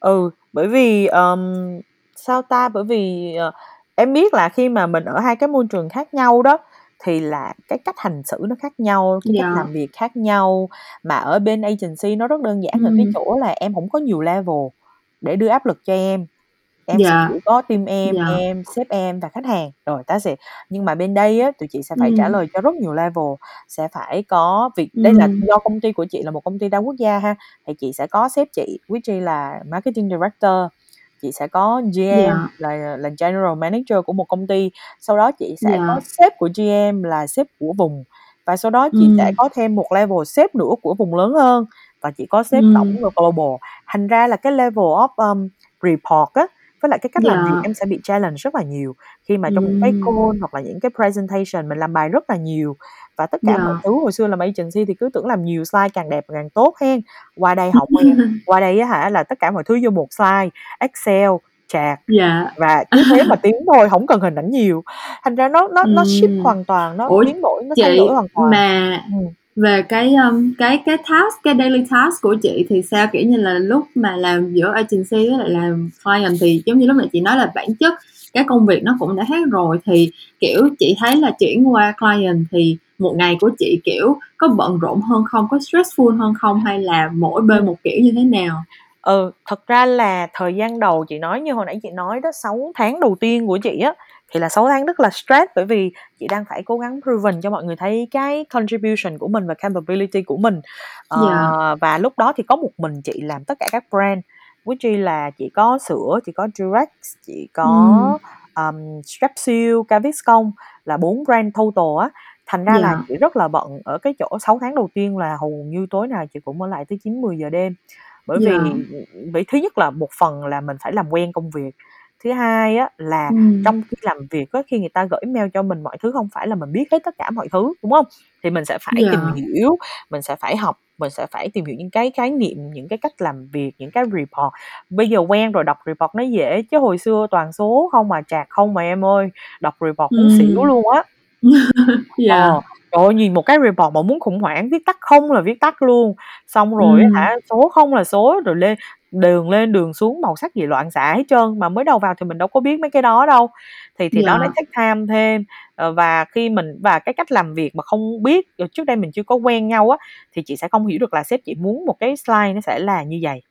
Ừ, bởi vì, ờm, sao ta, bởi vì, ờ, em biết là khi mà mình ở hai cái môi trường khác nhau đó, thì là cái cách hành xử nó khác nhau, cái cách Dạ. làm việc khác nhau. Mà ở bên agency nó rất đơn giản ở cái chỗ là em hổng có nhiều level để đưa áp lực cho em, em sẽ Dạ. có team em, Dạ. em, sếp em và khách hàng, rồi that's it. Nhưng mà bên đây á, tụi chị sẽ phải trả Ừm. lời cho rất nhiều level, sẽ phải có việc đây là Ừm. do công ty của chị là một công ty đa quốc gia ha, thì chị sẽ có sếp chị, which is là marketing director, chị sẽ có GM Dạ. là là general manager của một công ty, sau đó chị sẽ có Dạ. sếp của GM là sếp của vùng, và sau đó chị sẽ Ừm. có thêm một level sếp nữa của vùng lớn hơn, và chị có sếp tổng Ừm. là global. Thành ra là cái level of, um, report á, với lại cái cách làm việc Dạ. em sẽ bị challenge rất là nhiều, khi mà trong những cái call hoặc là những cái presentation mình làm bài rất là nhiều. Và tất cả mọi Dạ. thứ hồi xưa làm agency thì cứ tưởng làm nhiều slide càng đẹp càng tốt hen, qua đây hổng em, qua đây á hả là tất cả mọi thứ vô một slide, Excel, chart Dạ. và cứ thế mà tiến thôi, hổng cần hình ảnh nhiều. Thành ra nó nó nó Ừm. hoàn toàn, nó Ủa, biến đổi, nó thay đổi hoàn toàn. mà về cái, ưm, cái cái task, cái daily task của chị thì sao? Kiểu như là, lúc mà làm giữa agency với lại làm client thì giống như lúc nãy chị nói là bản chất cái công việc nó cũng đã khác rồi, thì, kiểu, chị thấy là chuyển qua client thì một ngày của chị, kiểu, có bận rộn hơn không? Có stressful hơn không? Hay là mỗi bên một kiểu như thế nào? Ừ, thật ra là thời gian đầu chị nói như hồi nãy chị nói đó, 6 tháng đầu tiên của chị á, thì là 6 tháng rất là stress bởi vì chị đang phải cố gắng proven cho mọi người thấy cái contribution của mình và capability của mình. Ờ, Yeah. và lúc đó thì có một mình chị làm tất cả các brand, which is là chị có sữa, chị có Durex, chị có, Ừm. ờm, Strepsil, Gaviscon là 4 brand total á. Thành ra là Yeah. chị rất là bận ở cái chỗ 6 tháng đầu tiên là hầu như tối nào chị cũng ở lại tới 9:00-10:00 đêm. Bởi vì, Yeah. bởi thứ nhất là một phần là mình phải làm quen công việc, thứ hai á là Ừm. trong khi làm việc á, khi người ta gửi mail cho mình mọi thứ không phải là mình biết hết tất cả mọi thứ, đúng hông? Thì mình sẽ phải tìm Yeah. hiểu, mình sẽ phải học, mình sẽ phải tìm hiểu những cái khái niệm, những cái cách làm việc, những cái report. Bây giờ quen rồi đọc report nó dễ, chứ hồi xưa toàn số không à, chạc không mà em ơi, đọc report muốn xỉu Ừm. luôn á. Yeah. Ờ, trời ơi, nhìn một cái report mà muốn khủng hoảng, viết tắt không là viết tắt luôn, xong rồi á Ừm. hả, số không là số, rồi lên đường lên đường xuống màu sắc gì loạn xạ hết trơn, mà mới đầu vào thì mình đâu có biết mấy cái đó đâu. Thì thì nó lại Yeah. take time thêm, ờ, và khi mình và cái cách làm việc mà không biết, ờ, trước đây mình chưa có quen nhau á, thì chị sẽ không hiểu được là sếp chị muốn một cái slide nó sẽ là như vầy.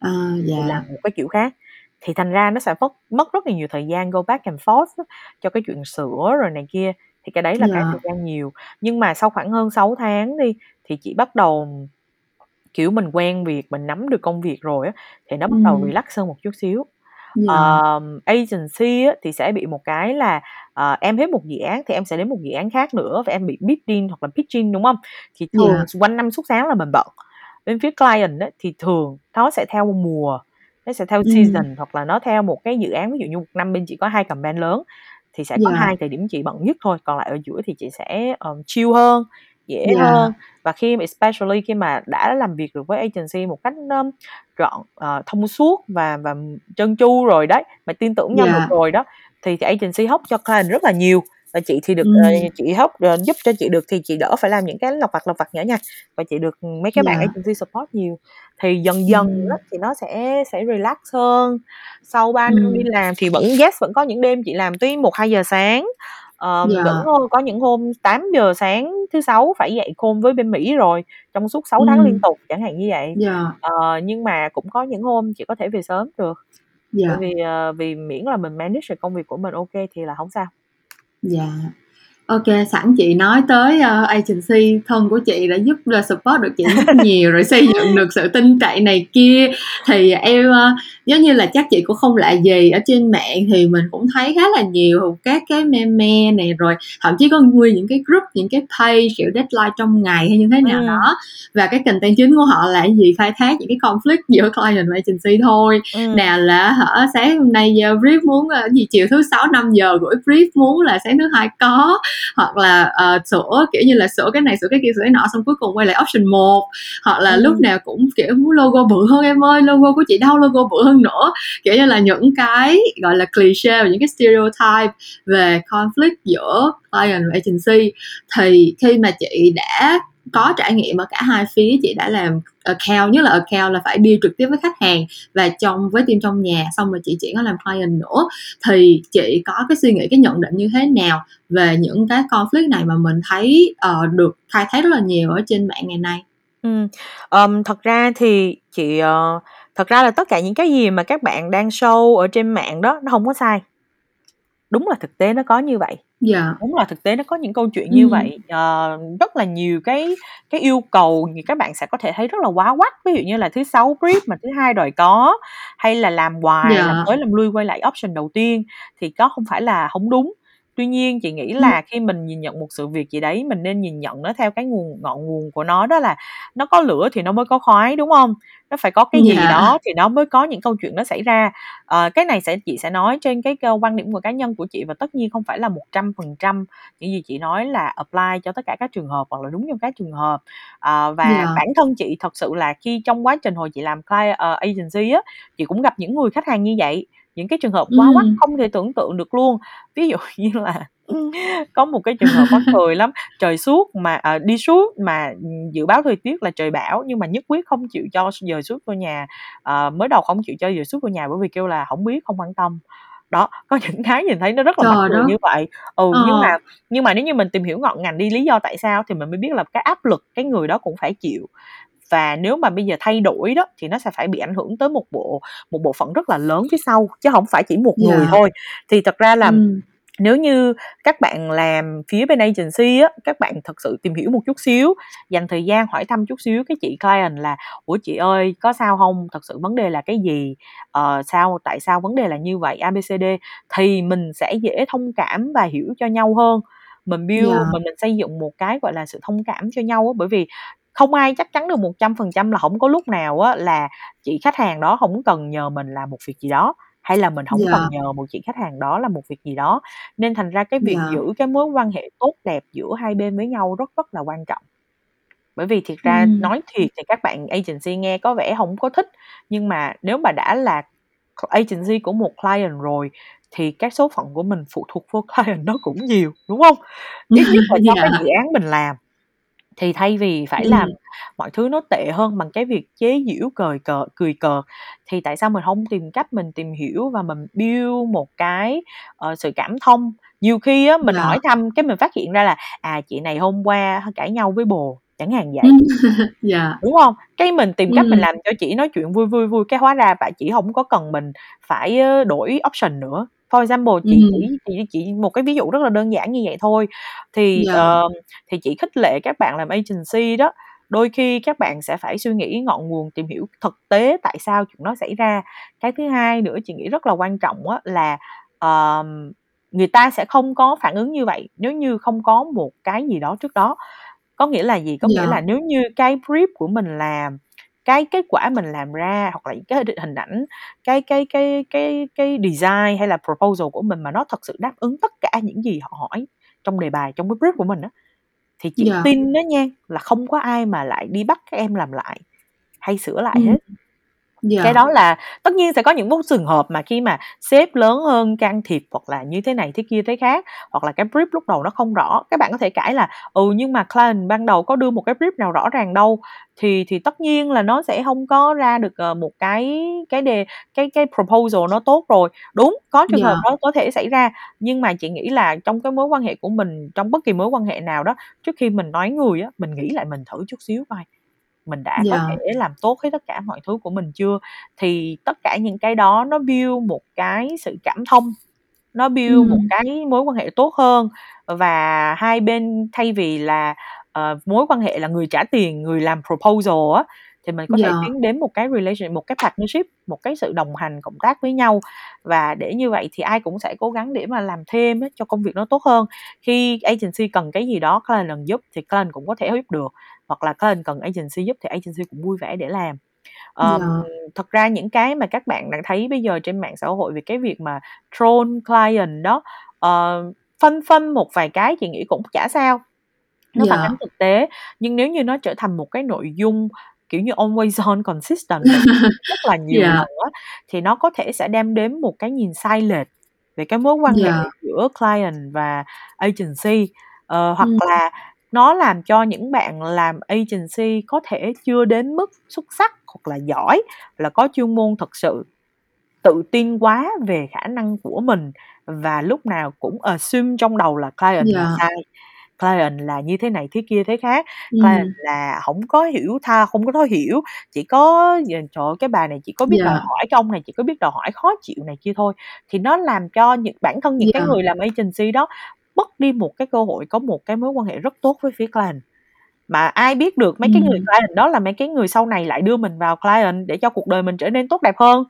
À, Thì làm yeah. một cái kiểu khác. Thì thành ra nó sẽ mất mất rất là nhiều thời gian go back and forth á, cho cái chuyện sửa rồi này kia, thì cái đấy là cái Yeah. thời gian nhiều. Nhưng mà sau khoảng hơn 6 tháng đi, thì chị bắt đầu kiểu, mình quen việc, mình nắm được công việc rồi á, thì nó bắt đầu Ừm. relax hơn một chút xíu. Yeah. Ờm, agency á, thì sẽ bị một cái là, ờ, em hết một dự án thì em sẽ đến một dự án khác nữa và em bị bidding hoặc là pitching, đúng hông? Thì thường Yeah. quanh năm suốt sáng là mình bận. Bên phía client á, thì thường nó sẽ theo mùa, nó sẽ theo season hoặc là nó theo một cái dự án, ví dụ như một năm bên chị có 2 campaign lớn, thì sẽ có Yeah. 2 thời điểm chị bận nhất thôi, còn lại ở giữa thì chị sẽ, ờm, chill hơn, dễ Yeah. hơn. Và khi mà especially khi mà đã làm việc được với agency một cách, ơ, trọn ờ, thông suốt và và trơn tru rồi đấy, mà tin tưởng nhau được Yeah. rồi đó, thì thì agency help cho client rất là nhiều. Và chị thì được, ờ, Ừm. chị help, ờ, giúp cho chị được thì chị đỡ phải làm những cái lặt vặt, lặt vặt nhỏ nhặt, và chị được mấy cái bạn Yeah. agency support nhiều. Thì dần dần á, thì nó sẽ sẽ relax hơn. Sau 3 năm đi làm thì vẫn yes, vẫn có những đêm chị làm tới 1:00-2:00 sáng, ờm, vẫn Yeah. có có những hôm 8:00 sáng thứ Sáu phải dậy call với bên Mỹ rồi, trong suốt 6 tháng liên tục, chẳng hạn như vậy. Yeah. Ờ, nhưng mà cũng có những hôm chị có thể về sớm được, bởi Yeah. vì, ờ, vì miễn là mình manage được công việc của mình kê thì là hổng sao. Dạ. Kê, sẵn chị nói tới, ơ, agency, thân của chị đã giúp là support được chị rất nhiều rồi xây dựng được sự tin cậy này kia, thì em, ơ, giống như là chắc chị cũng không lạ gì, ở trên mạng thì mình cũng thấy khá là nhiều các cái meme này, rồi thậm chí có nguyên những cái group, những cái page, kiểu, deadline trong ngày hay như thế nào Ừm. đó, và cái content chính của họ là gì? Khai thác những cái conflict giữa client và agency thôi. Ừm. Nào là hả, sáng hôm nay giao brief muốn, cái gì, chiều thứ Sáu 5:00 gửi brief muốn là sáng thứ Hai có, hoặc là, ờ, sửa, kiểu như là, sửa cái này, sửa cái kia, sửa cái nọ, xong cuối cùng quay lại option 1, hoặc là lúc Ừm. nào cũng, kiểu, muốn logo bự hơn em ơi, logo của chị đâu, logo bự hơn nữa. Kiểu như là, những cái, gọi là, cliché và những cái stereotype về conflict giữa client và agency. Thì khi mà chị đã có trải nghiệm ở cả hai phía, chị đã làm account, nhất là account là phải đi trực tiếp với khách hàng và trong với team trong nhà, xong rồi chị chuyển có làm client nữa, thì chị có cái suy nghĩ, cái nhận định như thế nào về những cái conflict này mà mình thấy, uh, được khai thác rất là nhiều ở trên mạng ngày nay? ừ. um, thật ra thì chị, uh, thật ra là tất cả những cái gì mà các bạn đang show ở trên mạng đó, nó không có sai. Đúng là thực tế nó có như vậy. Dạ. Đúng là thực tế nó có những câu chuyện như Ừm. vậy. Ờ, rất là nhiều cái cái yêu cầu thì các bạn sẽ có thể thấy rất là quá quắt, ví dụ như là thứ Sáu brief mà thứ Hai đòi có, hay là làm hoài, làm Dạ. tới làm lui quay lại option đầu tiên, thì có không phải là hổng đúng. Tuy nhiên chị nghĩ là khi mình nhìn nhận một sự việc gì đấy, mình nên nhìn nhận nó theo cái nguồn ngọn nguồn của nó, đó là nó có lửa thì nó mới có khói, đúng hông? Nó phải có cái gì Dạ. đó thì nó mới có những câu chuyện đó xảy ra. Ờ, cái này sẽ chị sẽ nói trên cái, quan điểm của cá nhân của chị và tất nhiên không phải là 100% những gì chị nói là apply cho tất cả các trường hợp hoặc là đúng trong các trường hợp. Ờ, và Dạ. bản thân chị thật sự là khi trong quá trình hồi chị làm cli ờ, agency á, chị cũng gặp những người khách hàng như vậy, những cái trường hợp quá Ừm. không thể tưởng tượng được luôn. Ví dụ như là có một cái trường hợp mắc cười lắm, trời suốt mà ờ, đi shoot mà, dự báo thời tiết là trời bão nhưng mà nhất quyết không chịu cho s dời shoot vô nhà. Ờ, mới đầu không chịu cho dời shoot vô nhà bởi vì kêu là hổng biết, không quan tâm. đó có những cái nhìn thấy nó rất là Trời mặt cười như vậy ừ nhưng Ờ. mà nhưng mà nếu như mình tìm hiểu ngọn ngành đi lý do tại sao thì mình mới biết là cái áp lực cái người đó cũng phải chịu và nếu mà bây giờ thay đổi đó thì nó sẽ phải bị ảnh hưởng tới một bộ một bộ phận rất là lớn phía sau chứ không phải chỉ một người Dạ. thôi thì thật ra là Ừm. nếu như các bạn làm phía bên agency á các bạn thật sự tìm hiểu một chút xíu dành thời gian hỏi thăm chút xíu cái chị client là ủa chị ơi có sao không thật sự vấn đề là cái gì ờ, sao tại sao vấn đề là như vậy abcd thì mình sẽ dễ thông cảm và hiểu cho nhau hơn mình build Dạ. mình mình xây dựng một cái gọi là sự thông cảm cho nhau á bởi vì không ai chắc chắn được một trăm phần trăm là không có lúc nào á là chị khách hàng đó không cần nhờ mình làm một việc gì đó hay là mình không Dạ. cần nhờ một chị khách hàng đó là một việc gì đó nên thành ra cái việc Dạ. giữ cái mối quan hệ tốt đẹp giữa hai bên với nhau rất rất là quan trọng bởi vì thiệt ra Ừm. nói thiệt thì các bạn agency nghe có vẻ không có thích nhưng mà nếu mà đã là agency của một client rồi thì các số phận của mình phụ thuộc vô client đó cũng nhiều đúng không ít nhất là cho cái Dạ. dự án mình làm thì thay vì phải làm mọi thứ nó tệ hơn bằng cái việc chế giễu cười cợt cười cợt thì tại sao mình không tìm cách mình tìm hiểu và mình build một cái ờ, sự cảm thông nhiều khi á mình Dạ. hỏi thăm cái mình phát hiện ra là à chị này hôm qua cãi nhau với bồ chẳng hạn vậy Ừm. Dạ. đúng không cái mình tìm cách mình Ừm. làm cho chị nói chuyện vui vui vui cái hóa ra bạn chị không có cần mình phải đổi option nữa for example chị Ừm. chỉ chị chỉ một cái ví dụ rất là đơn giản như vậy thôi thì Dạ. ờ, thì chị khích lệ các bạn làm agency đó đôi khi các bạn sẽ phải suy nghĩ ngọn nguồn tìm hiểu thực tế tại sao chuyện đó xảy ra cái thứ hai nữa chị nghĩ rất là quan trọng á là ờm, người ta sẽ không có phản ứng như vậy nếu như không có một cái gì đó trước đó có nghĩa là gì có nghĩa Dạ. là nếu như cái brief của mình làm cái kết quả mình làm ra hoặc là những cái hình ảnh cái cái cái cái cái design hay là proposal của mình mà nó thật sự đáp ứng tất cả những gì họ hỏi trong đề bài trong cái brief của mình á thì chị Dạ. tin đó nha là không có ai mà lại đi bắt các em làm lại hay sửa lại Ừm. hết Dạ. cái đó là tất nhiên sẽ có những một trường hợp mà khi mà sếp lớn hơn can thiệp hoặc là như thế này thế kia thế khác hoặc là cái brief lúc đầu nó không rõ các bạn có thể cãi là ừ nhưng mà client ban đầu có đưa một cái brief nào rõ ràng đâu thì thì tất nhiên là nó sẽ không có ra được ờ, một cái cái đề cái cái proposal nó tốt rồi đúng có trường hợp Dạ. đó có thể xảy ra nhưng mà chị nghĩ là trong cái mối quan hệ của mình trong bất kỳ mối quan hệ nào đó trước khi mình nói người á mình nghĩ lại mình thử chút xíu coi mình đã có Dạ. thể làm tốt hết tất cả mọi thứ của mình chưa thì tất cả những cái đó nó build một cái sự cảm thông nó build một Ừm. cái mối quan hệ tốt hơn và hai bên thay vì là ờ, mối quan hệ là người trả tiền người làm proposal á thì mình có thể Dạ. tiến đến một cái relation một cái partnership một cái sự đồng hành cộng tác với nhau và để như vậy thì ai cũng sẽ cố gắng để mà làm thêm á, cho công việc nó tốt hơn khi agency cần cái gì đó client cần giúp thì client cũng có thể giúp được hoặc là client cần agency giúp thì agency cũng vui vẻ để làm Ờm, Dạ. thật ra những cái mà các bạn đang thấy bây giờ trên mạng xã hội về cái việc mà troll client đó ờ, phân phân một vài cái chị nghĩ cũng chả sao nó phản Dạ. ánh thực tế nhưng nếu như nó trở thành một cái nội dung kiểu như always on consistent rất là nhiều Dạ. lần thì nó có thể sẽ đem đến một cái nhìn sai lệch về cái mối quan hệ Dạ. giữa client và agency Ờ, hoặc Ừm. là nó làm cho những bạn làm agency có thể chưa đến mức xuất sắc hoặc là giỏi là có chuyên môn thật sự tự tin quá về khả năng của mình và lúc nào cũng assume trong đầu là client là Dạ. sai client là như thế này thế kia thế khác client Ừm. là không có hiểu tha không có thấu hiểu chỉ có trời ơi, cái bà này chỉ có biết đòi Dạ. hỏi cái ông này chỉ có biết đòi hỏi khó chịu này kia thôi thì nó làm cho những bản thân những cái Dạ. người làm agency đó mất đi một cái cơ hội có một cái mối quan hệ rất tốt với phía client. Mà ai biết được mấy cái người client đó là mấy cái người sau này lại đưa mình vào client để cho cuộc đời mình trở nên tốt đẹp hơn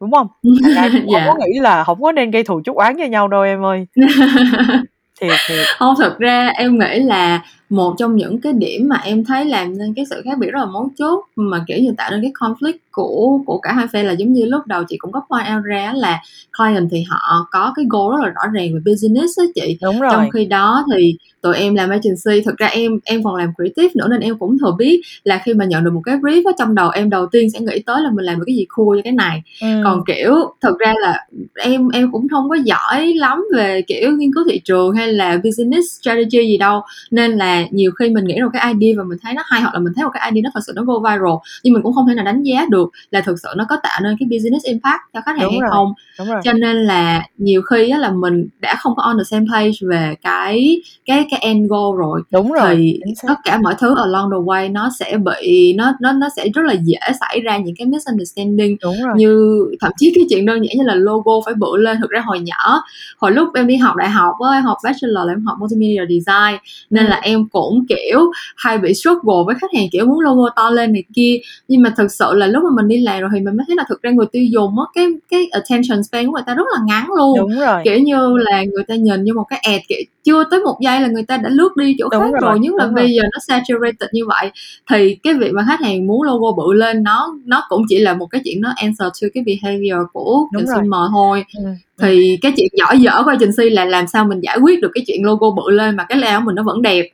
đúng không? Chị không Dạ. có nghĩ là không có nên gây thù chuốc oán với nhau đâu em ơi. Thiệt thiệt. Hông, thực ra em nghĩ là một trong những cái điểm mà em thấy làm nên cái sự khác biệt rất là mấu chốt mà, kiểu như, tạo nên cái conflict của của cả hai phe là giống như lúc đầu chị cũng có point out ra là client thì họ có cái goal rất là rõ ràng về business á chị. đúng Trong rồi khi đó thì tụi em làm agency, thực ra em em còn làm creative nữa nên em cũng thừa biết là khi mà nhận được một cái brief á, trong đầu em đầu tiên sẽ nghĩ tới là mình làm được cái gì cool cho cái này. Còn, Ừm. kiểu, thực ra là em em cũng hông có giỏi lắm về, kiểu, nghiên cứu thị trường hay là business strategy gì đâu, nên là là nhiều khi mình nghĩ rồi cái idea và mình thấy nó hay hoặc là mình thấy một cái idea nó thật sự nó go viral nhưng mình cũng không thể nào đánh giá được là thực sự nó có tạo nên cái business impact cho khách hàng Đúng hay rồi. không. đúng rồi. Cho nên là nhiều khi á là mình đã không có on the same page về cái cái cái end goal rồi đúng rồi thì tất cả mọi thứ along the way nó sẽ bị nó nó nó sẽ rất là dễ xảy ra những cái misunderstanding. Đúng rồi. Như thậm chí cái chuyện đơn giản như là logo phải bự lên. Thực ra hồi nhỏ hồi lúc em đi học đại học á em học bachelor là em học multimedia design nên Ừ. là em cũng kiểu hay bị struggle với khách hàng kiểu muốn logo to lên này kia nhưng mà thực sự là lúc mà mình đi làm rồi thì mình mới thấy là thực ra người tiêu dùng á cái cái attention span của người ta rất là ngắn luôn đúng rồi kiểu như là người ta nhìn như một cái ad kiểu chưa tới một giây là người ta đã lướt đi chỗ Đúng khác rồi, rồi nhất là bây rồi. giờ nó saturated như vậy thì cái việc mà khách hàng muốn logo bự lên nó nó cũng chỉ là một cái chuyện nó answer to cái behavior của Đúng rồi. consumer thôi Ừ. thì cái chuyện giỏi dở của agency là làm sao mình giải quyết được cái chuyện logo bự lên mà cái layout mình nó vẫn đẹp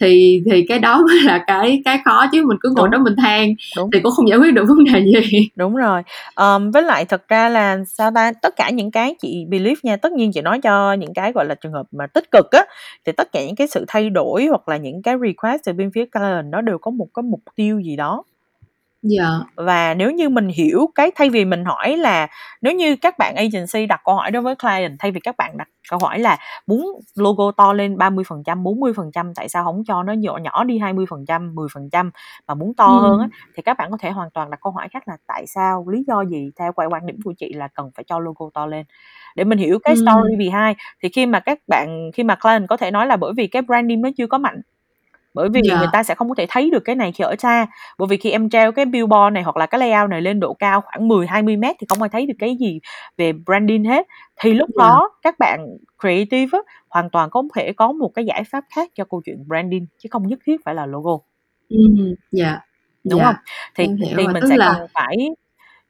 thì thì cái đó mới là cái cái khó chứ mình cứ ngồi Đúng. đó mình than Đúng. thì cũng không giải quyết được vấn đề gì Đúng rồi. Ờm, với lại thật ra là sao ta tất cả những cái chị believe nha, tất nhiên chị nói cho những cái gọi là trường hợp mà tích cực á thì tất cả những cái sự thay đổi hoặc là những cái request từ bên phía client nó đều có một cái mục tiêu gì đó dạ và nếu như mình hiểu cái thay vì mình hỏi là nếu như các bạn agency đặt câu hỏi đối với client thay vì các bạn đặt câu hỏi là muốn logo to lên 30%, 40% tại sao không cho nó nhỏ nhỏ đi 20%, 10% mà muốn to Ừ. hơn á thì các bạn có thể hoàn toàn đặt câu hỏi khác là tại sao, lý do gì theo quan quan điểm của chị là cần phải cho logo to lên để mình hiểu cái Ừ. story behind thì khi mà các bạn khi mà client có thể nói là bởi vì cái branding nó chưa có mạnh bởi vì Dạ. người ta sẽ không có thể thấy được cái này khi ở xa bởi vì khi em treo cái billboard này hoặc là cái layout này lên độ cao khoảng 10 20 mét thì không ai thấy được cái gì về branding hết thì lúc Dạ. đó các bạn creative á, hoàn toàn có thể có một cái giải pháp khác cho câu chuyện branding chứ không nhất thiết phải là logo ừ dạ đúng dạ. không thì thì rồi, mình tức sẽ là- cần phải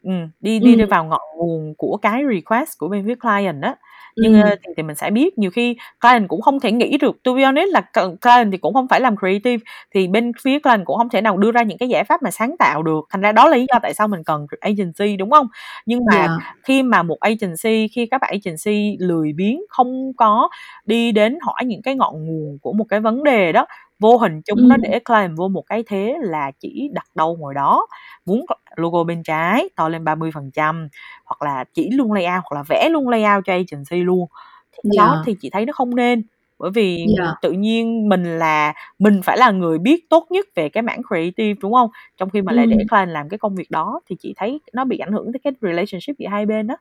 ừ, đi đi Ừ. vào ngọn nguồn của cái request của bên phía client á nhưng Ừ. thì, thì mình sẽ biết. Nhiều khi client cũng không thể nghĩ được. To be honest là client thì cũng không phải làm creative thì bên phía client cũng không thể nào đưa ra những cái giải pháp mà sáng tạo được. Thành ra đó là lý do tại sao mình cần agency đúng không? Nhưng mà dạ khi mà một agency khi các bạn agency lười biếng không có đi đến hỏi những cái ngọn nguồn của một cái vấn đề đó vô hình chung nó Ừ. để client vô một cái thế là chỉ đặt đâu ngồi đó muốn logo bên trái to lên 30% hoặc là chỉ luôn layout hoặc là vẽ luôn layout cho agency luôn thì cái đó thì chị thấy nó không nên bởi vì Dạ. tự nhiên mình là mình phải là người biết tốt nhất về cái mảng creative đúng không trong khi mà lại Ừ. để client làm cái công việc đó thì chị thấy nó bị ảnh hưởng tới cái relationship giữa hai bên đó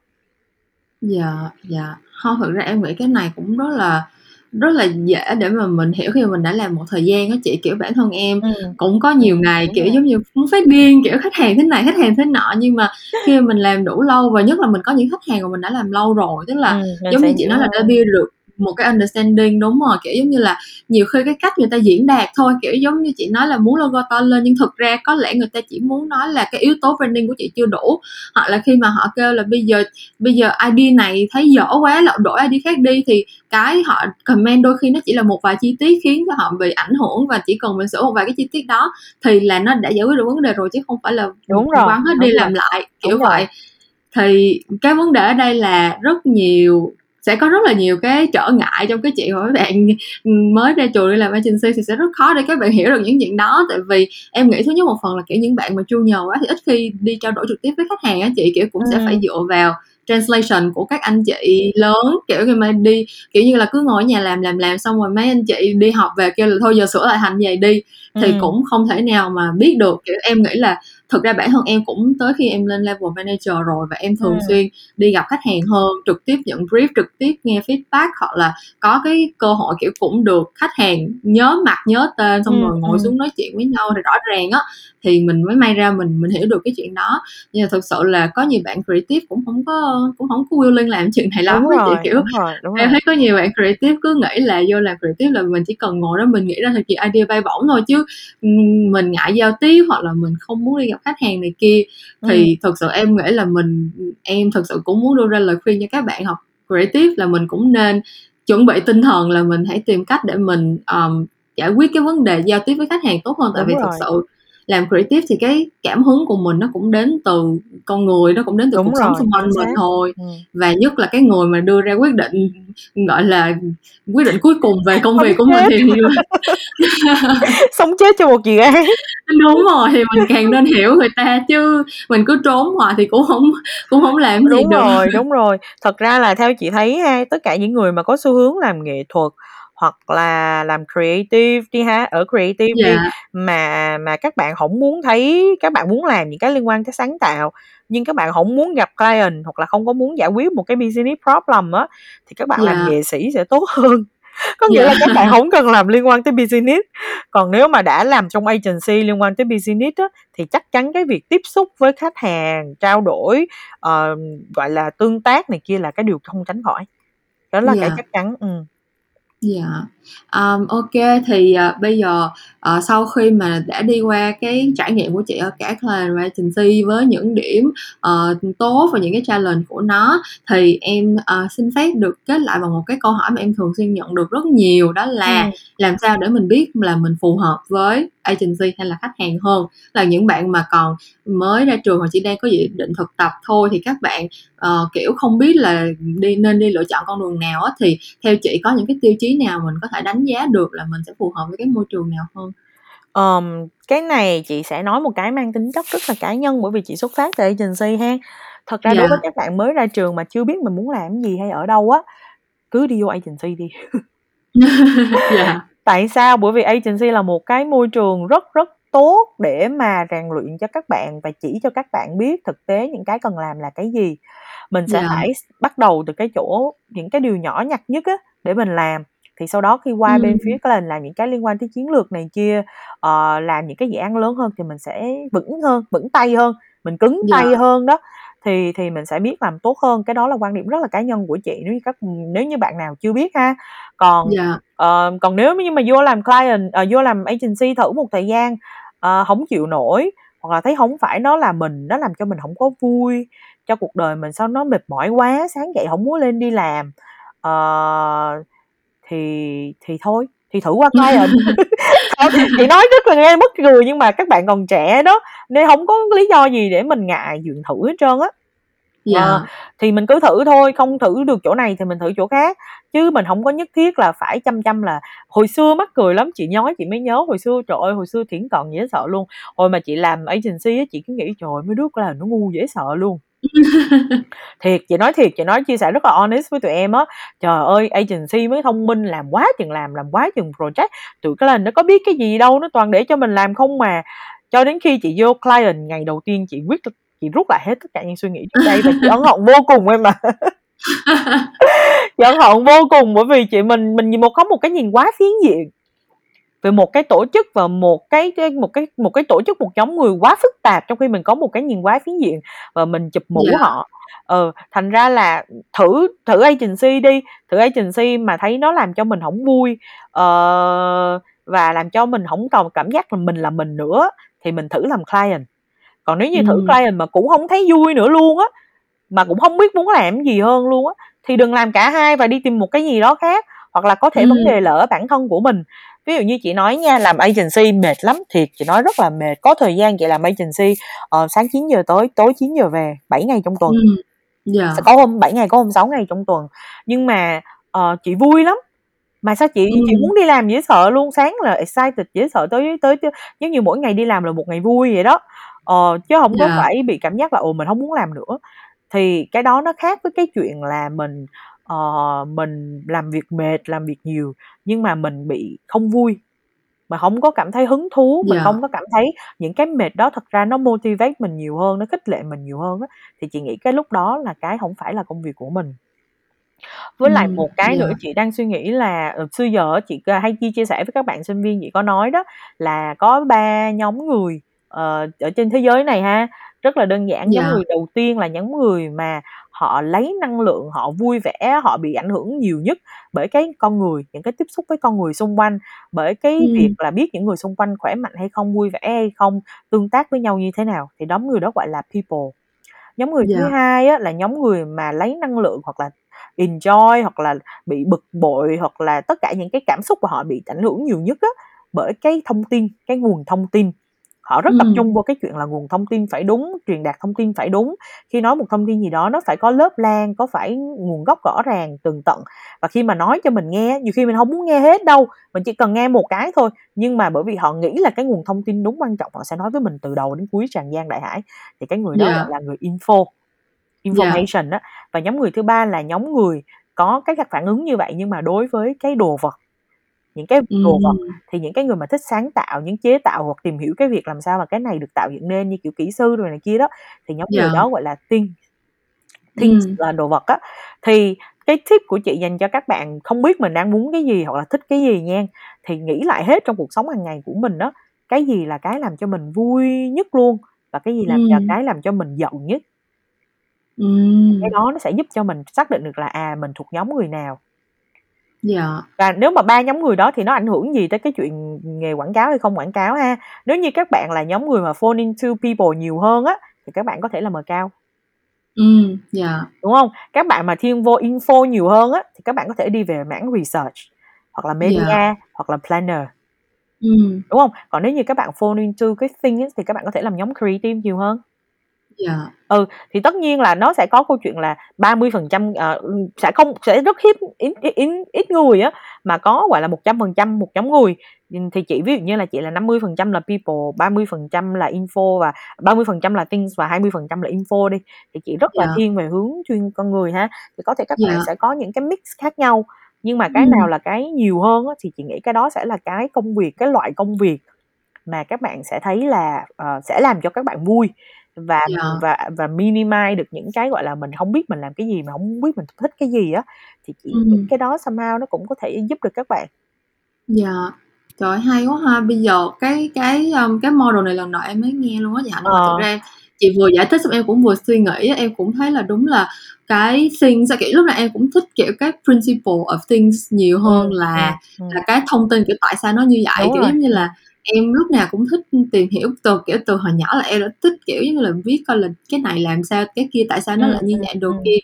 Dạ, dạ. Hông, thực ra em nghĩ cái này cũng rất là rất là dễ để mà mình hiểu khi mà mình đã làm một thời gian á chị. Kiểu, bản thân em ừ. cũng có nhiều ngày, đúng kiểu, rồi. giống như muốn phát điên, kiểu, khách hàng thế này, khách hàng thế nọ, nhưng mà khi mà mình làm đủ lâu và nhất là mình có những khách hàng mà mình đã làm lâu rồi, tức là ừ, giống như chị nói là đã build được một cái understanding đúng rồi, kiểu, giống như là nhiều khi cái cách người ta diễn đạt thôi, kiểu, giống như chị nói là muốn logo to lên nhưng thực ra có lẽ người ta chỉ muốn nói là cái yếu tố branding của chị chưa đủ. Hoặc là khi mà họ kêu là bây giờ bây giờ ID này thấy dở quá là đổi ID khác đi thì cái họ comment đôi khi nó chỉ là một vài chi tiết khiến cho họ bị ảnh hưởng và chỉ cần mình sửa một vài cái chi tiết đó thì là nó đã giải quyết được vấn đề rồi chứ không phải là Đúng rồi, quăng hết đúng đi rồi. làm lại kiểu Đúng rồi. vậy thì cái vấn đề ở đây là rất nhiều sẽ có rất là nhiều cái trở ngại trong cái chuyện mà mấy bạn mới ra trường đi làm agency thì sẽ rất khó để các bạn hiểu được những chuyện đó tại vì em nghĩ thứ nhất một phần là kiểu những bạn mà junior quá thì ít khi đi trao đổi trực tiếp với khách hàng á chị kiểu cũng sẽ Ừ. phải dựa vào translation của các anh chị lớn kiểu khi mà đi kiểu như là cứ ngồi ở nhà làm làm làm xong rồi mấy anh chị đi học về kêu là thôi giờ sửa lại hành vậy đi thì Ừ. cũng không thể nào mà biết được kiểu em nghĩ là thực ra bản thân em cũng tới khi em lên level manager rồi và em thường Ừ. xuyên đi gặp khách hàng hơn trực tiếp nhận brief trực tiếp nghe feedback hoặc là có cái cơ hội kiểu cũng được khách hàng nhớ mặt nhớ tên xong Ừ, rồi ngồi ừ. xuống nói chuyện với nhau thì rõ ràng á thì mình mới may ra mình mình hiểu được cái chuyện đó nhưng mà thực sự là có nhiều bạn creative cũng không có cũng không có willing làm chuyện này lắm đúng á chị rồi kiểu đúng rồi đúng em rồi thấy có nhiều bạn creative cứ nghĩ là vô làm creative là mình chỉ cần ngồi đó mình nghĩ ra thật kỳ idea bay bổng thôi chứ mình ngại giao tiếp hoặc là mình không muốn đi gặp khách hàng này kia Ừ. thì thực sự em nghĩ là mình em thực sự cũng muốn đưa ra lời khuyên cho các bạn học creative là mình cũng nên chuẩn bị tinh thần là mình hãy tìm cách để mình um, giải quyết cái vấn đề giao tiếp với khách hàng tốt hơn tại Đúng vì thực rồi. sự làm creative thì cái cảm hứng của mình nó cũng đến từ con người nó cũng đến từ Đúng cuộc sống rồi, xung quanh mình thôi Ừm. và nhất là cái người mà đưa ra quyết định gọi là quyết định cuối cùng về công Sống việc của mình thì Sống chết cho một dự án. đúng rồi thì mình càng nên hiểu người ta chứ mình cứ trốn hoài thì cũng không cũng không làm gì Đúng được rồi, đúng rồi. Thật ra là theo chị thấy ha, tất cả những người mà có xu hướng làm nghệ thuật hoặc là làm creative đi ha, ở creative đi dạ mà mà các bạn hổng muốn thấy các bạn muốn làm những cái liên quan tới sáng tạo, nhưng các bạn hổng muốn gặp client hoặc là không có muốn giải quyết một cái business problem á, thì các bạn làm dạ nghệ sĩ sẽ tốt hơn. Có nghĩa dạ là các bạn hổng cần làm liên quan tới business. Còn nếu mà đã làm trong agency liên quan tới business á, thì chắc chắn cái việc tiếp xúc với khách hàng, trao đổi, ờ, gọi là, tương tác này kia là cái điều không tránh khỏi. Đó là cái dạ chắc chắn, ừm. Dạ. Ờm, ô thì, ờ, bây giờ, ờ, sau khi mà đã đi qua cái trải nghiệm của chị ở cả Client và Agency với những điểm, ờ, tốt và những cái challenge của nó, thì em, ờ, xin phép được kết lại bằng một cái câu hỏi mà em thường xuyên nhận được rất nhiều, đó là Ừm. làm sao để mình biết là mình phù hợp với agency hay là khách hàng hơn? Là những bạn mà còn mới ra trường hoặc chỉ đang có dự định thực tập thôi thì các bạn, ờ, kiểu, không biết là đi nên đi lựa chọn con đường nào á, thì theo chị có những cái tiêu chí nào mình có thể đánh giá được là mình sẽ phù hợp với cái môi trường nào hơn? Ờm, cái này chị sẽ nói một cái mang tính chất rất là cá nhân bởi vì chị xuất phát từ agency ha. Thật ra đối với Dạ. các bạn mới ra trường mà chưa biết mình muốn làm gì hay ở đâu á, cứ đi vô agency đi. Dạ. Tại sao? Bởi vì agency là một cái môi trường rất rất tốt để mà rèn luyện cho các bạn và chỉ cho các bạn biết thực tế những cái cần làm là cái gì. Mình sẽ Dạ. phải bắt đầu từ cái chỗ những cái điều nhỏ nhặt nhất á, để mình làm. Thì sau đó khi qua bên Ừm. phía client làm những cái liên quan tới chiến lược này kia, ờ, làm những cái dự án lớn hơn thì mình sẽ vững hơn, vững tay hơn, mình cứng Dạ. tay hơn đó. Thì thì mình sẽ biết làm tốt hơn, cái đó là quan điểm rất là cá nhân của chị nếu như các nếu như bạn nào chưa biết ha. Còn, Dạ. ờ, còn nếu như mà vô làm client, ờ, vô làm agency thử một thời gian, ờ, hổng chịu nổi hoặc là thấy hổng phải nó là mình, nó làm cho mình hổng có vui, cho cuộc đời mình sao nó mệt mỏi quá, sáng dậy hổng muốn lên đi làm, ờ, thì thì thôi, thì thử qua client. Thật, chị nói rất là nghe mắc cười nhưng mà các bạn còn trẻ đó, nên hổng có lý do gì để mình ngại chuyện thử hết trơn á. Dạ. Ờ, thì mình cứ thử thôi, không thử được chỗ này thì mình thử chỗ khác, chứ mình hổng có nhất thiết là phải chăm chăm là hồi xưa mắc cười lắm, chị nói chị mới nhớ hồi xưa, trời ơi, hồi xưa thiển cận dễ sợ luôn. Hồi mà chị làm agency á, chị cứ nghĩ trời mấy đứa client nó ngu dễ sợ luôn. Thiệt, chị nói thiệt, chị nói chia sẻ rất là honest với tụi em á. Trời ơi, agency mới thông minh, làm quá chừng làm, làm quá chừng project, tụi client nó có biết cái gì đâu, nó toàn để cho mình làm không mà. Cho đến khi chị vô client ngày đầu tiên chị quyết chị rút lại hết tất cả những suy nghĩ trước đây và chị ân hận vô cùng em ạ. Chị ân hận vô cùng bởi vì chị mình mình nhìn một có một cái nhìn quá phiến diện về một cái tổ chức và một cái cái một cái một cái tổ chức, một nhóm người quá phức tạp trong khi mình có một cái nhìn quá phiến diện và mình chụp mũ Dạ. họ. Ờ, thành ra là thử thử agency đi, thử agency mà thấy nó làm cho mình hổng vui, ờ, và làm cho mình hổng còn cảm giác là mình là mình nữa thì mình thử làm client. Còn nếu như thử Ừm. client mà cũng hông thấy vui nữa luôn á, mà cũng hông biết muốn làm gì hơn luôn á, thì đừng làm cả hai và đi tìm một cái gì đó khác. Hoặc là có thể vấn Ừm. đề là ở bản thân của mình. Ví dụ như chị nói nha, làm agency mệt lắm, thiệt, chị nói rất là mệt. Có thời gian chị làm agency, ờ, sáng 9:00 tới, tối 9:00 về, 7 ngày trong tuần. Ừm. Dạ. Sẽ có hôm 7 ngày, có hôm 6 ngày trong tuần. Nhưng mà, ờ, chị vui lắm, mà sao chị chị Ừm. muốn đi làm dễ sợ luôn, sáng là excited dễ sợ tới tới tới giống như mỗi ngày đi làm là một ngày vui vậy đó. Ờ, chứ hổng có Dạ. phải bị cảm giác là, ồ, mình hông muốn làm nữa. Thì cái đó nó khác với cái chuyện là mình, ờ, mình làm việc mệt, làm việc nhiều nhưng mà mình bị không vui, mà hông có cảm thấy hứng thú, mình Dạ. không có cảm thấy những cái mệt đó thật ra nó motivate mình nhiều hơn, nó khích lệ mình nhiều hơn á, thì chị nghĩ cái lúc đó là cái hổng phải là công việc của mình. Với lại một cái nữa Dạ. chị đang suy nghĩ là, ờ, xưa giờ chị, ờ, hay chia sẻ với các bạn sinh viên, chị có nói đó là có 3 nhóm người, ờ, ở trên thế giới này ha. Rất là đơn giản, nhóm Dạ. người đầu tiên là nhóm người mà họ lấy năng lượng, họ vui vẻ, họ bị ảnh hưởng nhiều nhất bởi cái con người, những cái tiếp xúc với con người xung quanh, bởi cái việc Ừm. là biết những người xung quanh khỏe mạnh hay không, vui vẻ hay không, tương tác với nhau như thế nào, thì nhóm người đó gọi là people. Nhóm người thứ Dạ. hai á là nhóm người mà lấy năng lượng hoặc là enjoy hoặc là bị bực bội hoặc là tất cả những cái cảm xúc của họ bị ảnh hưởng nhiều nhất á bởi cái thông tin, cái nguồn thông tin. Họ rất tập trung vô cái chuyện là nguồn thông tin phải đúng truyền đạt thông tin phải đúng. Khi nói một thông tin gì đó nó phải có lớp lan có phải nguồn gốc rõ ràng tường tận. Và khi mà nói cho mình nghe nhiều khi mình không muốn nghe hết đâu mình chỉ cần nghe một cái thôi. Nhưng mà bởi vì họ nghĩ là cái nguồn thông tin đúng quan trọng họ sẽ nói với mình từ đầu đến cuối tràn gian đại hải. Thì cái người đó Dạ. gọi là người info information đó và nhóm người thứ ba là nhóm người có cái phản ứng như vậy nhưng mà đối với cái đồ vật những cái đồ vật thì những cái người mà thích sáng tạo những chế tạo hoặc tìm hiểu cái việc làm sao mà cái này được tạo dựng nên như kiểu kỹ sư rồi này kia đó thì nhóm người Dạ. đó gọi là thing things Ừm. là đồ vật á thì cái tip của chị dành cho các bạn không biết mình đang muốn cái gì hoặc là thích cái gì nha thì nghĩ lại hết trong cuộc sống hàng ngày của mình đó cái gì là cái làm cho mình vui nhất luôn và cái gì làm cho Ừm. cái làm cho mình giận nhất Ừm. cái đó nó sẽ giúp cho mình xác định được là à mình thuộc nhóm người nào Dạ. và nếu mà ba nhóm người đó thì nó ảnh hưởng gì tới cái chuyện nghề quảng cáo hay không quảng cáo ha nếu như các bạn là nhóm người mà phone into people nhiều hơn á thì các bạn có thể là mời cao Ừm, dạ. đúng không các bạn mà thiên vô info nhiều hơn á thì các bạn có thể đi về mảng research hoặc là media Dạ. hoặc là planner Ừm. đúng không còn nếu như các bạn phone into cái thing á, thì các bạn có thể làm nhóm creative nhiều hơn Dạ. ừ thì tất nhiên là nó sẽ có câu chuyện là 30% phần trăm ờ, sẽ không sẽ rất hiếm ít, ít, ít, người á mà có gọi là 100% một nhóm người Ừ, thì chị ví dụ như là chị là 50% là people 30% là info và 30% là things và 20% là info đi thì chị rất là Dạ. thiên về hướng chuyên con người ha thì có thể các bạn Dạ. sẽ có những cái mix khác nhau nhưng mà cái Ừm. nào là cái nhiều hơn á, thì chị nghĩ cái đó sẽ là cái công việc cái loại công việc mà các bạn sẽ thấy là ờ, sẽ làm cho các bạn vui và Dạ. và và minimize được những cái gọi là mình không biết mình làm cái gì mà không biết mình thích cái gì á thì chị nghĩ Ừm. cái đó somehow nó cũng có thể giúp được các bạn Dạ. Trời ơi, hay quá ha! Bây giờ cái cái, ờm, cái model này lần đầu em mới nghe luôn á nhưng mà thực ờ ra chị vừa giải thích xong em cũng vừa suy nghĩ á, em cũng thấy là đúng là cái things kiểu, lúc nào em cũng thích, kiểu, cái principle of things nhiều ừ hơn ừ là ừ là cái thông tin, kiểu, tại sao nó như vậy. đúng Kiểu, rồi giống như ừ là em lúc nào cũng thích tìm hiểu từ, kiểu, từ hồi nhỏ là em đã thích, kiểu, như là, viết coi là cái này làm sao, cái kia tại sao ừ nó lại như ừ vậy, đồ ừ kia.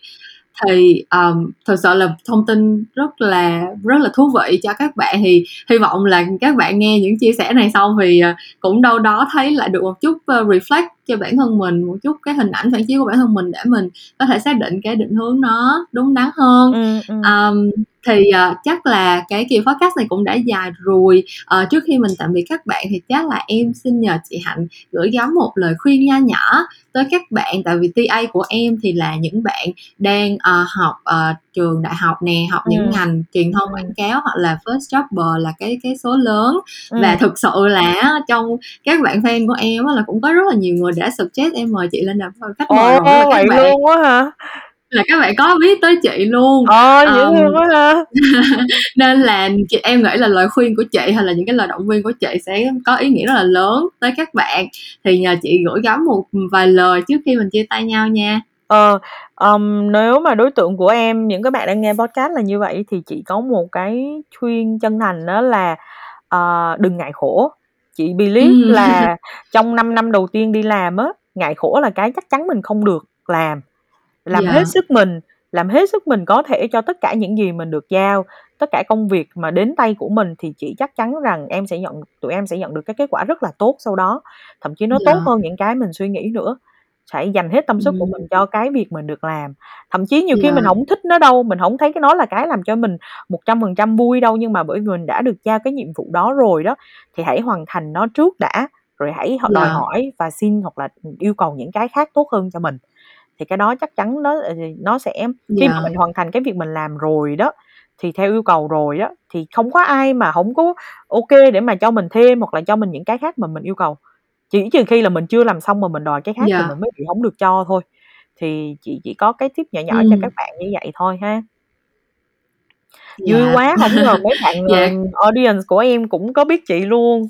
Thì, ờm, thực sự là thông tin rất là rất là thú vị cho các bạn, thì hy vọng là các bạn nghe những chia sẻ này xong thì, ờ, cũng đâu đó thấy lại được một chút, ơ, reflect cho bản thân mình, một chút cái hình ảnh phản chiếu của bản thân mình để mình có thể xác định cái định hướng nó đúng đắn hơn. ừ ừ Ờm, thì, ờ, chắc là cái kỳ podcast này cũng đã dài rồi, ờ, trước khi mình tạm biệt các bạn thì chắc là em xin nhờ chị Hạnh gửi gắm một lời khuyên nho nhỏ tới các bạn, tại vì TA của em thì là những bạn đang, ờ, học, ờ, trường đại học nè, học những ừ ngành truyền thông ừ. quảng cáo hoặc là first jobber là cái cái số lớn. ừ. Và thực sự là trong các bạn fan của em là cũng có rất là nhiều người đã suggest em mời chị lên làm khách mời rồi, các vậy bạn. luôn á hả là các bạn có biết tới chị luôn. ờ Ờm, thương quá ha nên là chị em nghĩ là lời khuyên của chị hay là những cái lời động viên của chị sẽ có ý nghĩa rất là lớn tới các bạn. Thì nhờ chị gửi gắm một vài lời trước khi mình chia tay nhau nha. Ờ, ờm, nếu mà đối tượng của em, những cái bạn đang nghe podcast là như vậy thì chị có một cái khuyên chân thành đó là, ờ, đừng ngại khổ. Chị believe Ừm. là trong 5 năm đầu tiên đi làm á, ngại khổ là cái chắc chắn mình không được làm. Làm hết Dạ. sức mình, làm hết sức mình có thể cho tất cả những gì mình được giao, tất cả công việc mà đến tay của mình thì chị chắc chắn rằng em sẽ nhận tụi em sẽ nhận được cái kết quả rất là tốt sau đó, thậm chí nó tốt Dạ. hơn những cái mình suy nghĩ nữa. Phải dành hết tâm sức của Ừm. mình cho cái việc mình được làm. Thậm chí nhiều khi mình Dạ. hổng thích nó đâu, mình hổng thấy cái nó là cái làm cho mình 100% vui đâu, nhưng mà bởi vì mình đã được giao cái nhiệm vụ đó rồi đó, thì hãy hoàn thành nó trước đã, rồi hãy h đòi Dạ. hỏi và xin hoặc là, ừm, yêu cầu những cái khác tốt hơn cho mình. Thì cái đó chắc chắn nó, ờ, nó sẽ khi mà mình hoàn thành cái việc mình làm rồi đó, thì theo yêu cầu rồi đó, thì không có ai mà hổng có kê để mà cho mình thêm hoặc là cho mình những cái khác mà mình yêu cầu. Chỉ trừ khi là mình chưa làm xong mà mình đòi cái khác thì Dạ. mình mới bị hổng được cho thôi. Thì chị chỉ có cái tip nhỏ nhỏ cho các bạn như vậy thôi ha. Vui Dạ. quá, hổng ngờ mấy bạn, ờ, Dạ. audience của em cũng có biết chị luôn.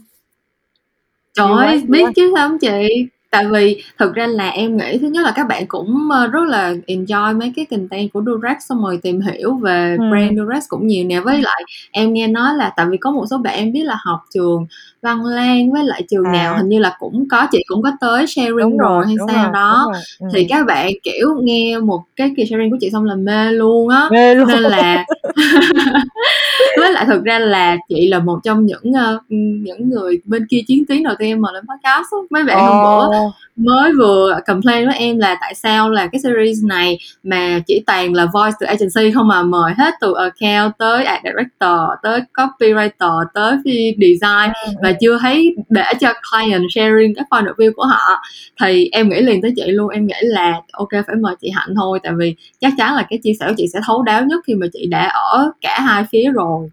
Trời ơi, biết chứ sao hổng chị. Tại vì thực ra là em nghĩ thứ nhất là các bạn cũng, ơ, rất là enjoy mấy cái content của Durex, xong rồi tìm hiểu về Ừm. brand Durex cũng nhiều nè. Với lại em nghe nói là tại vì có một số bạn em biết là học trường Văn Lang với lại trường nào À. hình như là cũng có chị cũng có tới sharing Đúng rồi, rồi hay sao rồi, đó. rồi, Thì ừm. các bạn, kiểu, nghe một cái kỳ sharing của chị xong là mê luôn á. Mê luôn. Nên là với lại thực ra là chị là một trong những uh, những người bên kia chiến tuyến đầu tiên mà lên podcast mấy bạn hôm bữa mới vừa complain với em là tại sao là cái series này mà chỉ toàn là voice từ agency không mà mời hết từ account tới art director tới copywriter tới design ừ, và chưa thấy để cho client sharing cái point of view của họ. Thì em nghĩ liền tới chị luôn em nghĩ là ok phải mời chị hạnh thôi tại vì chắc chắn là cái chia sẻ của chị sẽ thấu đáo nhất khi mà chị đã ở cả hai phía rồi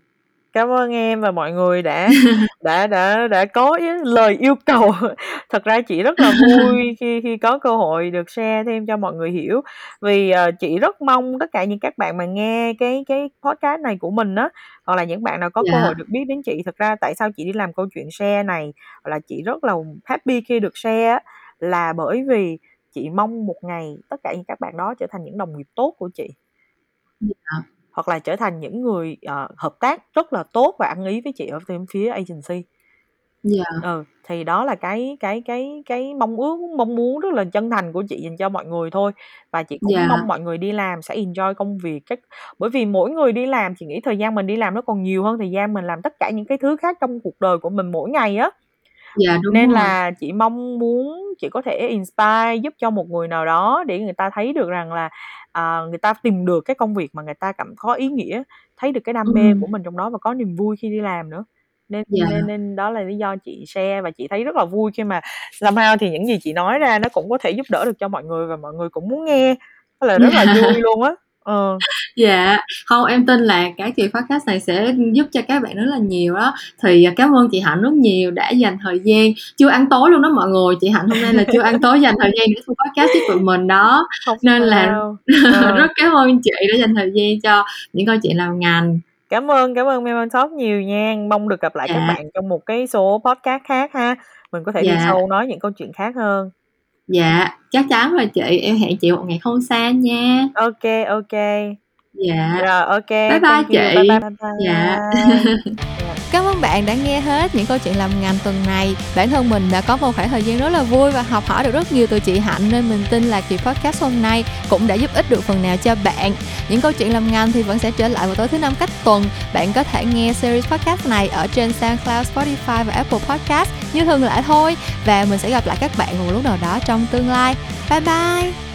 Cảm ơn em và mọi người đã đã đã đã có lời yêu cầu. Thật ra chị rất là vui khi khi có cơ hội được share thêm cho mọi người hiểu. Vì, ờ, chị rất mong tất cả những các bạn mà nghe cái cái podcast này của mình á, hoặc là những bạn nào có cơ hội được biết đến chị, thật ra tại sao chị đi làm câu chuyện share này, là chị rất là happy khi được share á, là bởi vì chị mong một ngày tất cả những các bạn đó trở thành những đồng nghiệp tốt của chị. Dạ hoặc là trở thành những người uh, hợp tác rất là tốt và ăn ý với chị ở bên phía agency dạ ừ thì đó là cái cái cái cái mong ước mong muốn rất là chân thành của chị dành cho mọi người thôi và chị cũng yeah. Dạ. mong mọi người đi làm sẽ enjoy công việc các bởi vì mỗi người đi làm chị nghĩ thời gian mình đi làm nó còn nhiều hơn thời gian mình làm tất cả những cái thứ khác trong cuộc đời của mình mỗi ngày á dạ đúng nên rồi. là chị mong muốn chị có thể inspire giúp cho một người nào đó để người ta thấy được rằng là à, người ta tìm được cái công việc mà người ta cảm có ý nghĩa thấy được cái đam mê của mình trong đó và có niềm vui khi đi làm nữa. Nên Dạ. nên nên đó là lý do chị share và chị thấy rất là vui khi mà somehow thì những gì chị nói ra nó cũng có thể giúp đỡ được cho mọi người và mọi người cũng muốn nghe. Đó là rất là vui luôn á Ờ. Dạ, không em tin là cái kỳ podcast này sẽ giúp cho các bạn rất là nhiều đó. Thì, à, cảm ơn chị Hạnh rất nhiều đã dành thời gian chưa ăn tối luôn đó mọi người, chị Hạnh hôm nay là chưa ăn tối dành thời gian để thu podcast với tụi mình đó. Không Nên là Ờ. rất cảm ơn chị đã dành thời gian cho những câu chuyện làm ngành. Cảm ơn, cảm ơn Memo Talk nhiều nha. Mong được gặp lại các bạn trong một cái số podcast khác ha. Mình có thể đi Dạ. sâu nói những câu chuyện khác hơn. Dạ, chắc chắn rồi chị, em hẹn chị một ngày không xa nha. Ok, ok. Dạ. Rồi, ok. Bye bye Thank chị. Bye bye, bye bye. Dạ. Cảm ơn bạn đã nghe hết những câu chuyện làm ngành tuần này. Bản thân mình đã có một khoảng thời gian rất là vui và học hỏi được rất nhiều từ chị Hạnh nên mình tin là kỳ podcast hôm nay cũng đã giúp ích được phần nào cho bạn. Những câu chuyện làm ngành thì vẫn sẽ trở lại vào tối thứ năm cách tuần. Bạn có thể nghe series podcast này ở trên SoundCloud, Spotify và Apple Podcast như thường lệ thôi. Và mình sẽ gặp lại các bạn vào một lúc nào đó trong tương lai. Bye bye!